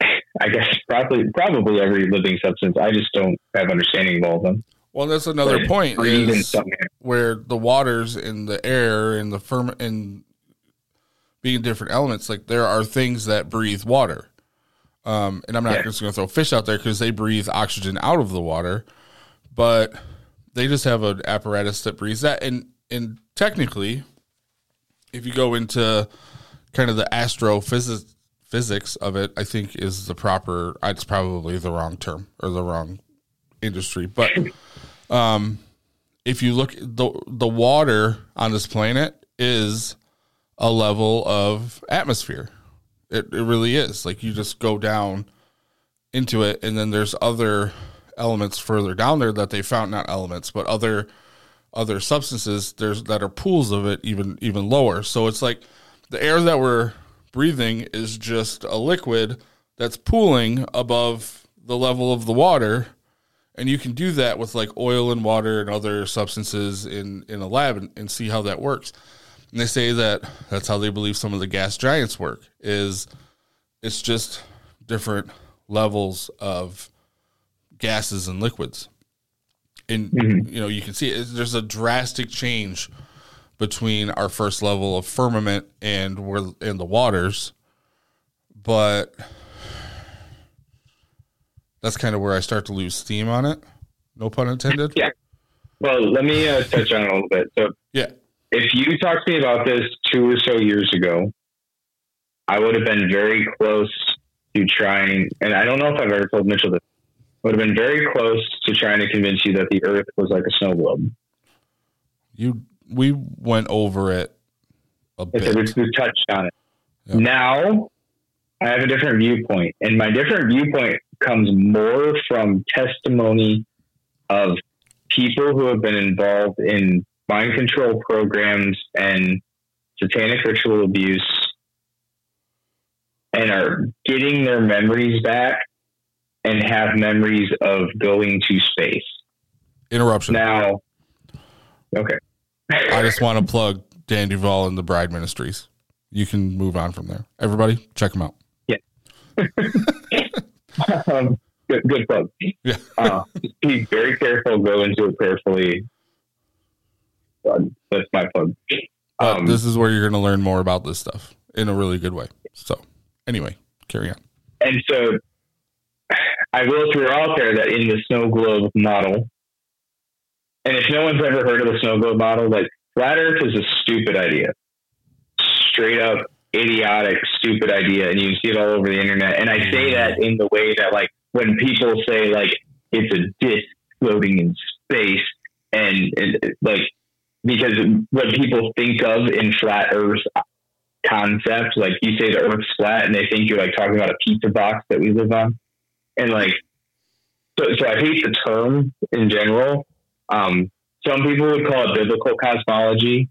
[laughs] I guess probably probably every living substance. I just don't have understanding of all of them. Well, that's another point is where the waters and the air and the firm and being different elements. Like there are things that breathe water. Um, and I'm not yeah. just going to throw fish out there because they breathe oxygen out of the water, but they just have an apparatus that breathes that. And and technically, if you go into kind of the astrophysics physics of it, I think is the proper. It's probably the wrong term or the wrong industry, but [laughs] um, if you look the the water on this planet is a level of atmosphere. It it really is. Like you just go down into it, and then there's other elements further down there that they found not elements, but other other substances there's that are pools of it even even lower. So it's like the air that we're breathing is just a liquid that's pooling above the level of the water and you can do that with like oil and water and other substances in in a lab and, and see how that works and they say that that's how they believe some of the gas giants work is it's just different levels of gases and liquids and mm-hmm. you know you can see it, there's a drastic change between our first level of firmament and we're in the waters. But that's kind of where I start to lose steam on it. No pun intended. Yeah. Well, let me uh, touch on it a little bit. So, Yeah. if you talked to me about this two or so years ago, I would have been very close to trying, and I don't know if I've ever told Mitchell this, would have been very close to trying to convince you that the Earth was like a snow globe. You we went over it a I said we, bit. we touched on it. Yeah. Now, I have a different viewpoint, and my different viewpoint comes more from testimony of people who have been involved in mind control programs and satanic ritual abuse and are getting their memories back and have memories of going to space. Interruption. Now, okay. I just [laughs] want to plug Dan Duval and the Bride Ministries. You can move on from there. Everybody, check them out. [laughs] [laughs] um, good, good plug. Yeah. uh, be very careful. Go into it prayerfully. Uh, That's my plug. Um, this is where you're going to learn more about this stuff in a really good way. So, anyway, carry on. and so, I will throw out there that in the snow globe model, and if no one's ever heard of the snow globe model, like flat Earth is a stupid idea, straight up idiotic, stupid idea, and you see it all over the internet. And I say that in the way that, like, when people say like it's a disc floating in space, and, and like because what people think of in flat Earth concept, like you say the Earth's flat, and they think you're like talking about a pizza box that we live on, and like so. So I hate the term in general. Um, some people would call it biblical cosmology,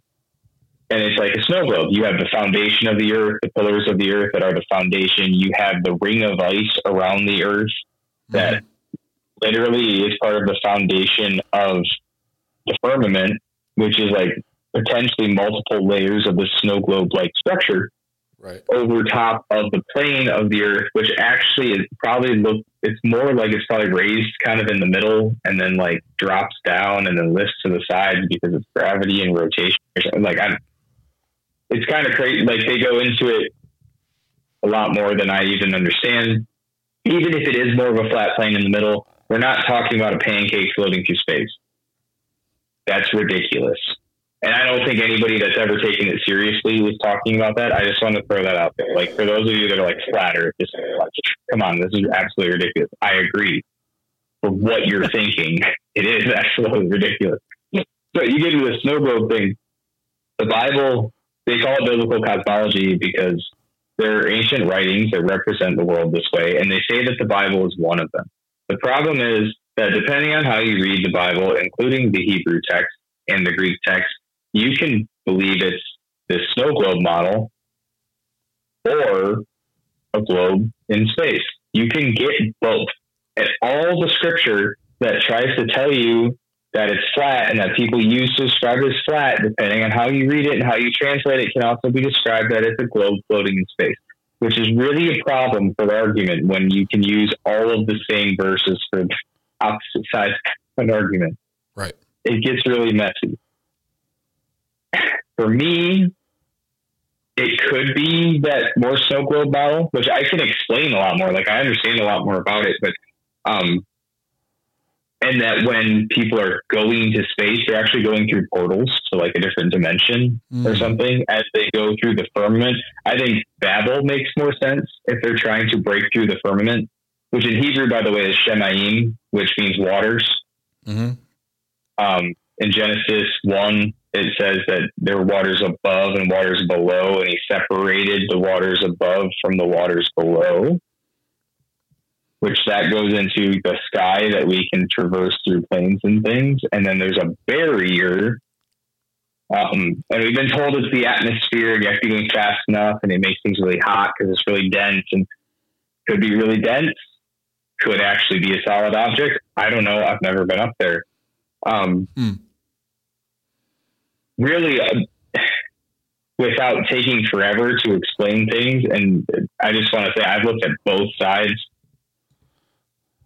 and it's like a snow globe. You have the foundation of the Earth, the pillars of the Earth that are the foundation. You have the ring of ice around the Earth that mm-hmm. literally is part of the foundation of the firmament, which is like potentially multiple layers of the snow globe like structure Right. over top of the plane of the earth, which actually is probably look it's more like it's probably raised kind of in the middle and then like drops down and then lifts to the sides because of gravity and rotation or something. Like I it's kind of crazy. Like they go into it a lot more than I even understand. Even if it is more of a flat plane in the middle, we're not talking about a pancake floating through space. That's ridiculous. And I don't think anybody that's ever taken it seriously was talking about that. I just want to throw that out there. Like for those of you that are like flat earth, just like, come on, this is absolutely ridiculous. I agree. For what you're [laughs] thinking, it is [laughs] absolutely ridiculous. But you get into the snow globe thing. The Bible, they call it biblical cosmology because there are ancient writings that represent the world this way, and they say that the Bible is one of them. The problem is that depending on how you read the Bible, including the Hebrew text and the Greek text, you can believe it's this snow globe model or a globe in space. You can get both. And all the scripture that tries to tell you that it's flat and that people use to describe it as flat, depending on how you read it and how you translate it, can also be described that it's a globe floating in space, which is really a problem for the argument when you can use all of the same verses for opposite sides of an argument. Right. It gets really messy. For me, it could be that more snow globe model, which I can explain a lot more. Like I understand a lot more about it, but um, and that when people are going to space, they're actually going through portals, to like a different dimension or Mm. something as they go through the firmament. I think Babel makes more sense if they're trying to break through the firmament, which in Hebrew, by the way, is Shemaim, which means waters. hmm Um, in Genesis 1, it says that there were waters above and waters below, and he separated the waters above from the waters below, which that goes into the sky that we can traverse through planes and things. And then there's a barrier. Um, and we've been told it's the atmosphere, and you have to be fast enough, and it makes things really hot because it's really dense and could be really dense, could actually be a solid object. I don't know. I've never been up there. Um, Hmm. Really, uh, without taking forever to explain things, and I just want to say I've looked at both sides,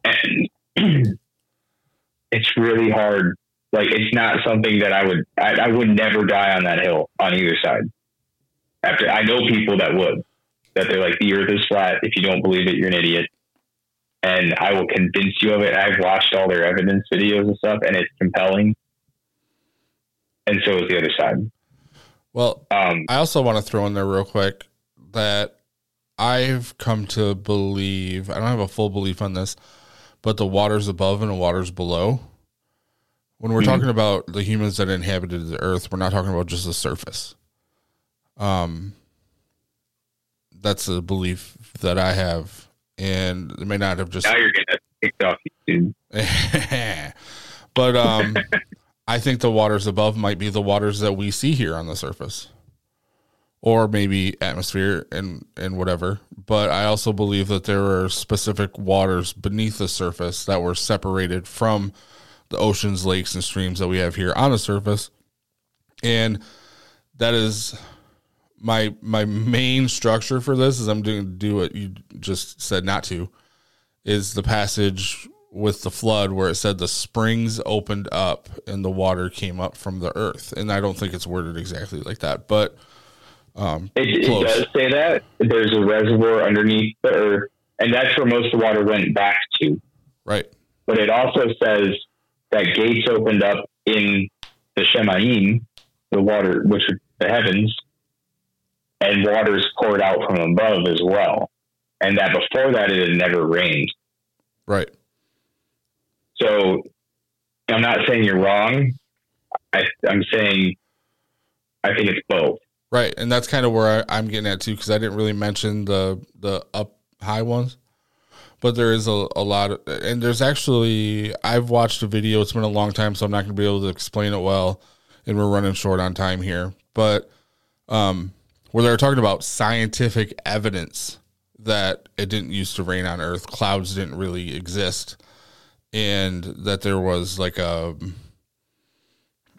and [clears throat] it's really hard. Like it's not something that I would I, I would never die on that hill on either side. After I know people that would that they're like the earth is flat. If you don't believe it, you're an idiot. And I will convince you of it. I've watched all their evidence videos and stuff, and it's compelling. and so is the other side. Well, um, I also want to throw in there real quick that I've come to believe, I don't have a full belief on this, but the waters above and the waters below. When we're mm-hmm. talking about the humans that inhabited the earth, we're not talking about just the surface. Um, that's a belief that I have, and it may not have just. Now you're getting kicked off YouTube. but um, [laughs] I think the waters above might be the waters that we see here on the surface or maybe atmosphere and and whatever. But I also believe that there are specific waters beneath the surface that were separated from the oceans, lakes, and streams that we have here on the surface, and that is my my main structure for this. Is I'm doing do what you just said not to. Is the passage with the flood where it said the springs opened up and the water came up from the earth, and I don't think it's worded exactly like that, but um, it, it, does say that there's a reservoir underneath the earth, and that's where most of the water went back to. Right. But it also says that gates opened up in the Shemaim, the water, which are the heavens, and waters poured out from above as well. And that before that, it had never rained. Right. So I'm not saying you're wrong. I, I'm saying I think it's both. Right, and that's kind of where I, am getting at too, because I didn't really mention the the up high ones, but there is a, a lot of, and there's actually I've watched a video. It's been a long time, so I'm not going to be able to explain it well, and we're running short on time here. But um, where they're talking about scientific evidence that it didn't used to rain on Earth, clouds didn't really exist, and that there was like a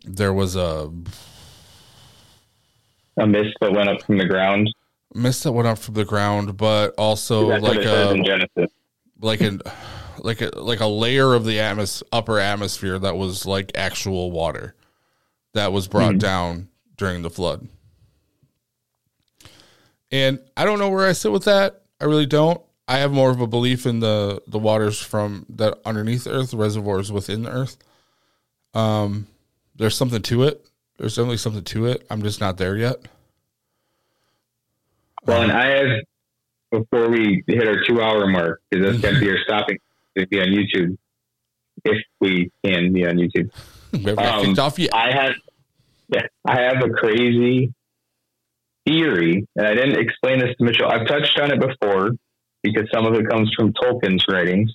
there was a a mist that went up from the ground. Mist that went up from the ground, but also like a like an like a like a layer of the atmos- upper atmosphere that was like actual water that was brought mm-hmm. down during the flood. And I don't know where I sit with that. I really don't. I have more of a belief in the the waters from that underneath earth, reservoirs within the earth. Um, there's something to it. There's definitely something to it. I'm just not there yet. Well, and I have before we hit our two hour mark because that's going to be our [laughs] stopping to be on YouTube if we can be on YouTube. Um. I have, yeah, I have a crazy theory, and I didn't explain this to Mitchell. I've touched on it before because some of it comes from Tolkien's writings,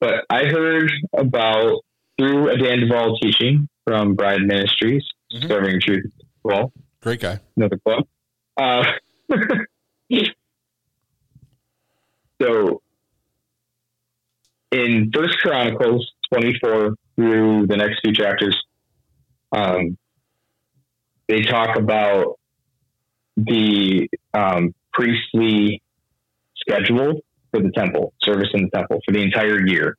but I heard about through a Dan Duval teaching from Bride Ministries mm-hmm. serving truth. Well, great guy. Another club. Uh, [laughs] so in First Chronicles 24 through the next few chapters, um, they talk about the um, priestly schedule for the temple, service in the temple for the entire year,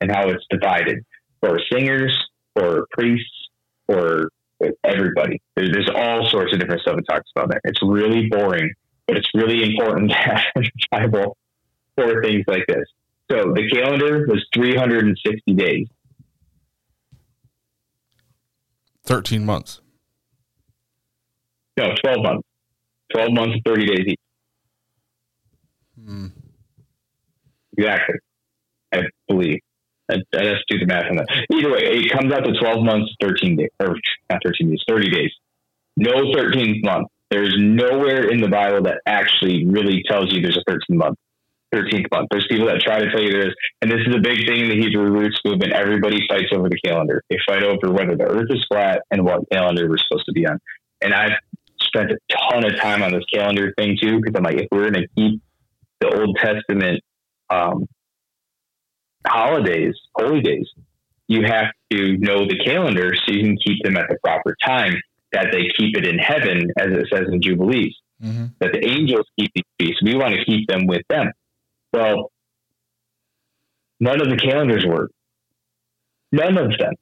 and how it's divided for singers, for priests, for everybody. There's, there's all sorts of different stuff it talks about there. It's really boring, but it's really important [laughs] to have a Bible for things like this. So the calendar was 360 days. 13 months. No, 12 months. 12 months 30 days each. Hmm. Exactly. I believe. I, I just do the math on that. Either way, it comes out to 12 months, 13 days, or not 13 days, 30 days. No 13th month. There's nowhere in the Bible that actually really tells you there's a 13th month. 13th month. There's people that try to tell you there is, and this is a big thing in the Hebrew roots movement. Everybody fights over the calendar. They fight over whether the earth is flat and what calendar we're supposed to be on. And I've spent a ton of time on this calendar thing too, because I'm like, if we're going to keep the Old Testament um, holidays, holy days, you have to know the calendar so you can keep them at the proper time, that they keep it in heaven, as it says in Jubilees, mm-hmm. that the angels keep these feasts. We want to keep them with them. Well, none of the calendars work. None of them.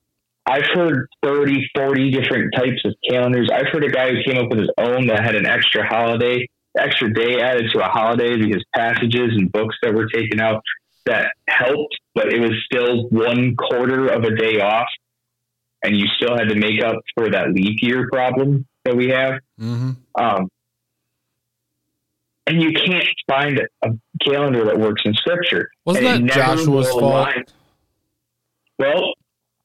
I've heard 30, 40 different types of calendars. I've heard a guy who came up with his own that had an extra holiday, extra day added to a holiday because passages and books that were taken out that helped, but it was still one quarter of a day off. and you still had to make up for that leap year problem that we have. Mm-hmm. Um, and you can't find a calendar that works in scripture. Wasn't And that Joshua's fault? align. Well,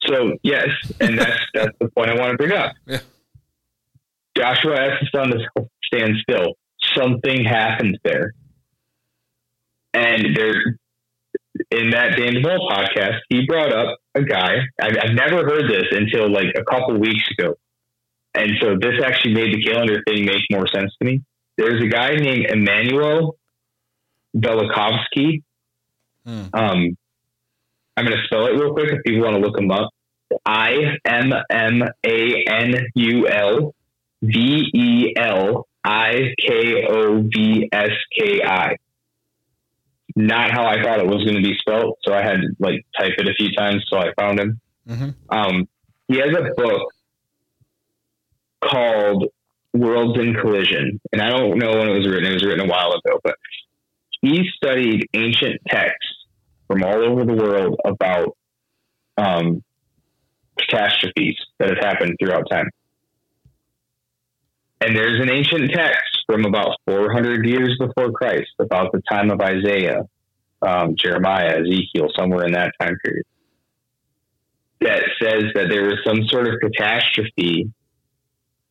so yes, and that's [laughs] that's the point I want to bring up. Yeah. Joshua asked the sun to stand still. Something happened there, and there in that Dan Duval podcast, he brought up a guy. I've, I've never heard this until like a couple weeks ago, and so this actually made the calendar thing make more sense to me. There's a guy named Immanuel Velikovsky. Hmm. Um, I'm going to spell it real quick if people want to look him up. I M M A N U L V E L I K O V S K I. Not how I thought it was going to be spelled, so I had to like type it a few times so I found him. Mm-hmm. Um, he has a book called Worlds in Collision, and I don't know when it was written. It was written a while ago, but he studied ancient texts from all over the world about um, catastrophes that have happened throughout time. And there's an ancient text from about 400 years before Christ, about the time of Isaiah, um, Jeremiah, Ezekiel, somewhere in that time period, that says that there was some sort of catastrophe.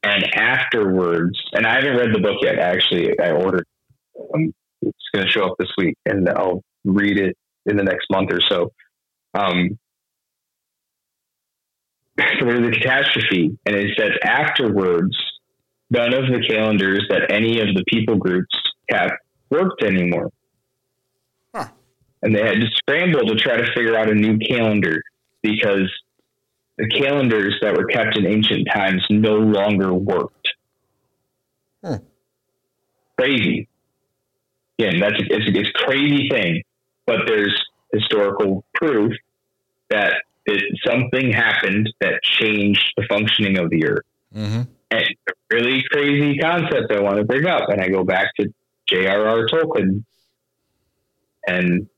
And afterwards, and I haven't read the book yet, actually, I ordered um, it's going to show up this week and I'll read it in the next month or so. Um, [laughs] so there's a catastrophe, and it says afterwards, none of the calendars that any of the people groups have worked anymore. Huh. And they had to scramble to try to figure out a new calendar because the calendars that were kept in ancient times no longer worked. Hmm. Crazy. Again, that's it's, it's a crazy thing, but there's historical proof that it, something happened that changed the functioning of the earth. Mm-hmm. And a really crazy concept I want to bring up, and I go back to J.R.R. Tolkien and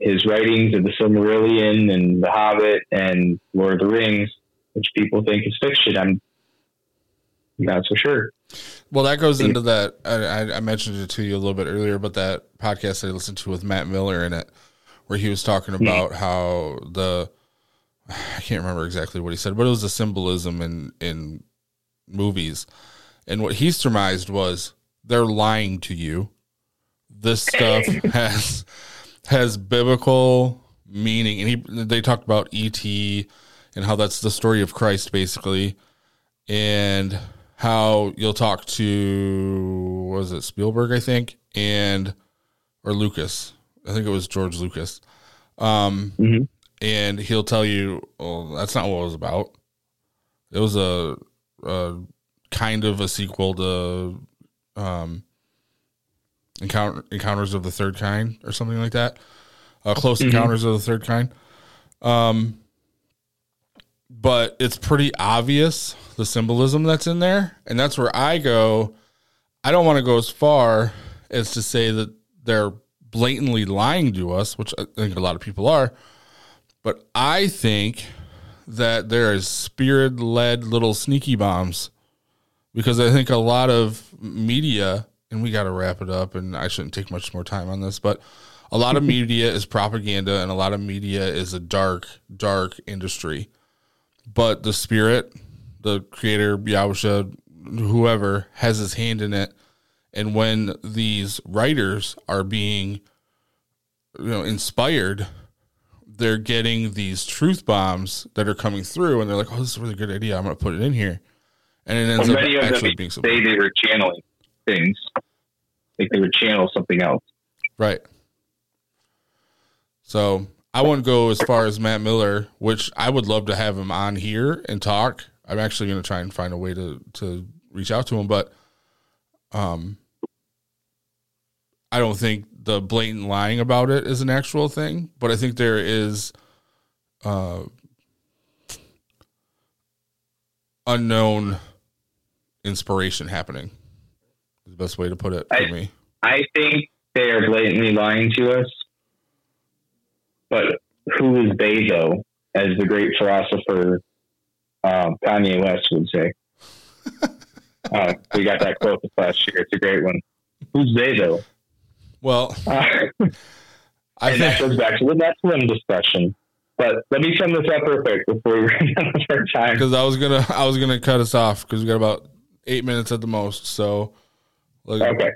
his writings of the Silmarillion and the Hobbit and Lord of the Rings, which people think is fiction. I'm not so sure. Well, that goes into that. I, I- mentioned it to you a little bit earlier, but that podcast I listened to with Matt Miller in it, where he was talking hmm. about how the [sighs] I can't remember exactly what he said, but it was the symbolism in in movies, and what he surmised was they're lying to you. This stuff [laughs] has has biblical meaning, and he they talked about ET and how that's the story of Christ basically, and how you'll talk to was it Spielberg I think and or Lucas I think it was George Lucas, um, Mhm. and he'll tell you, "Oh, that's not what it was about. It was a, a kind of a sequel to um, Encounter, Encounters of the Third Kind or something like that. Uh, Close Encounters of the Third Kind. Um, but it's pretty obvious the symbolism that's in there, and that's where I go. I don't want to go as far as to say that they're blatantly lying to us, which I think a lot of people are. But I think that there is spirit led little sneaky bombs because I think a lot of media, and we got to wrap it up, and I shouldn't take much more time on this, but a lot of [laughs] media is propaganda and a lot of media is a dark, dark industry. But the spirit, the creator, Yahusha, whoever has his hand in it. And when these writers are being, you know, inspired, they're getting these truth bombs that are coming through, and they're like, "Oh, this is a really good idea. I'm going to put it in here," and it ends Well, up of actually them being say something they were channeling things, like they would channel something else. right. So I wouldn't go as far as Matt Miller, which I would love to have him on here and talk. I'm actually going to try and find a way to to reach out to him, but um, I don't think the blatant lying about it is an actual thing, but I think there is uh, unknown inspiration happening. Is the best way to put it for I- me. I think they are blatantly lying to us. But who is they, though? As the great philosopher um, Kanye West would say. [laughs] uh, we got that quote this last year. It's a great one. Who's they though? Well, Uh, [laughs] I and that goes back to the Nephilim discussion. But let me sum this up real quick before we [laughs] run out of our time. because I was gonna I was gonna cut us off because we got about eight minutes at the most. So, like, Okay.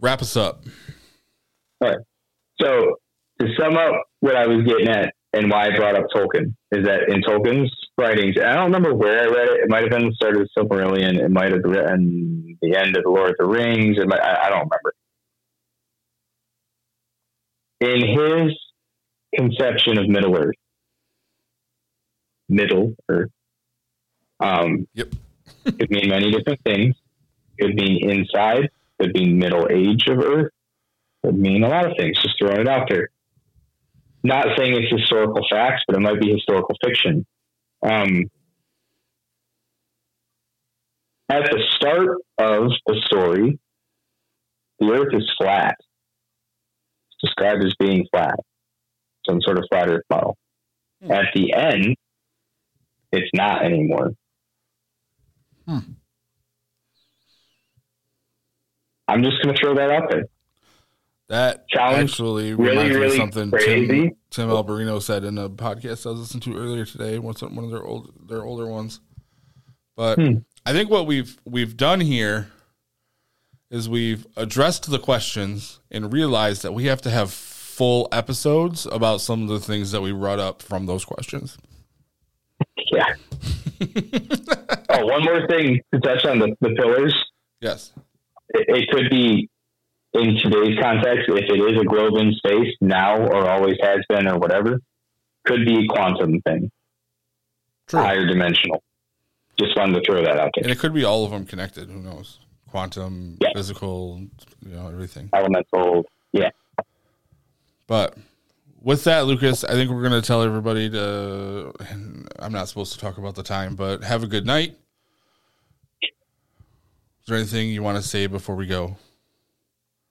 wrap us up. All right. So to sum up what I was getting at and why I brought up Tolkien is that in Tolkien's writings, and I don't remember where I read it. It might have been the start of the Silmarillion. It might have been the end of the Lord of the Rings. It might, I, I don't remember. In his conception of Middle Earth, Middle Earth, um, Yep. could mean many different things. Could mean inside. Could mean middle age of Earth would mean a lot of things. Just throwing it out there. Not saying it's historical facts, but it might be historical fiction. Um, at the start of the story, the Earth is flat. It's described as being flat, some sort of flat Earth model. Hmm. At the end, it's not anymore. Hmm. I'm just going to throw that out there. That Sounds actually really, reminds me of really something crazy. Tim, Tim Alberino said in a podcast I was listening to earlier today. What's one of their old their older ones? But Hmm. I think what we've we've done here is we've addressed the questions and realized that we have to have full episodes about some of the things that we brought up from those questions. Yeah. [laughs] oh, one more thing to touch on the, the pillars. Yes. It, it could be in today's context, if it is a globe in space now or always has been or whatever, could be a quantum thing, True. higher dimensional. Just wanted to throw that out there. And it could be all of them connected. Who knows? Quantum, Yeah. physical, you know, everything. Elemental. Yeah. But with that, Lucas, I think we're going to tell everybody to. and I'm not supposed to talk about the time, but have a good night. Is there anything you want to say before we go?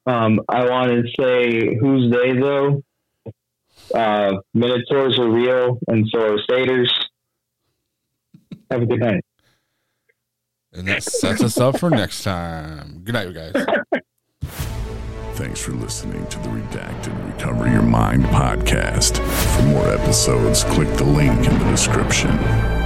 Um, I want to say who's they though? Uh, Minotaurs are real and so are satyrs. Have a good night. And that sets us up for next time. Good night, you guys. Thanks for listening to the Redacted Recover Your Mind podcast. For more episodes, click the link in the description.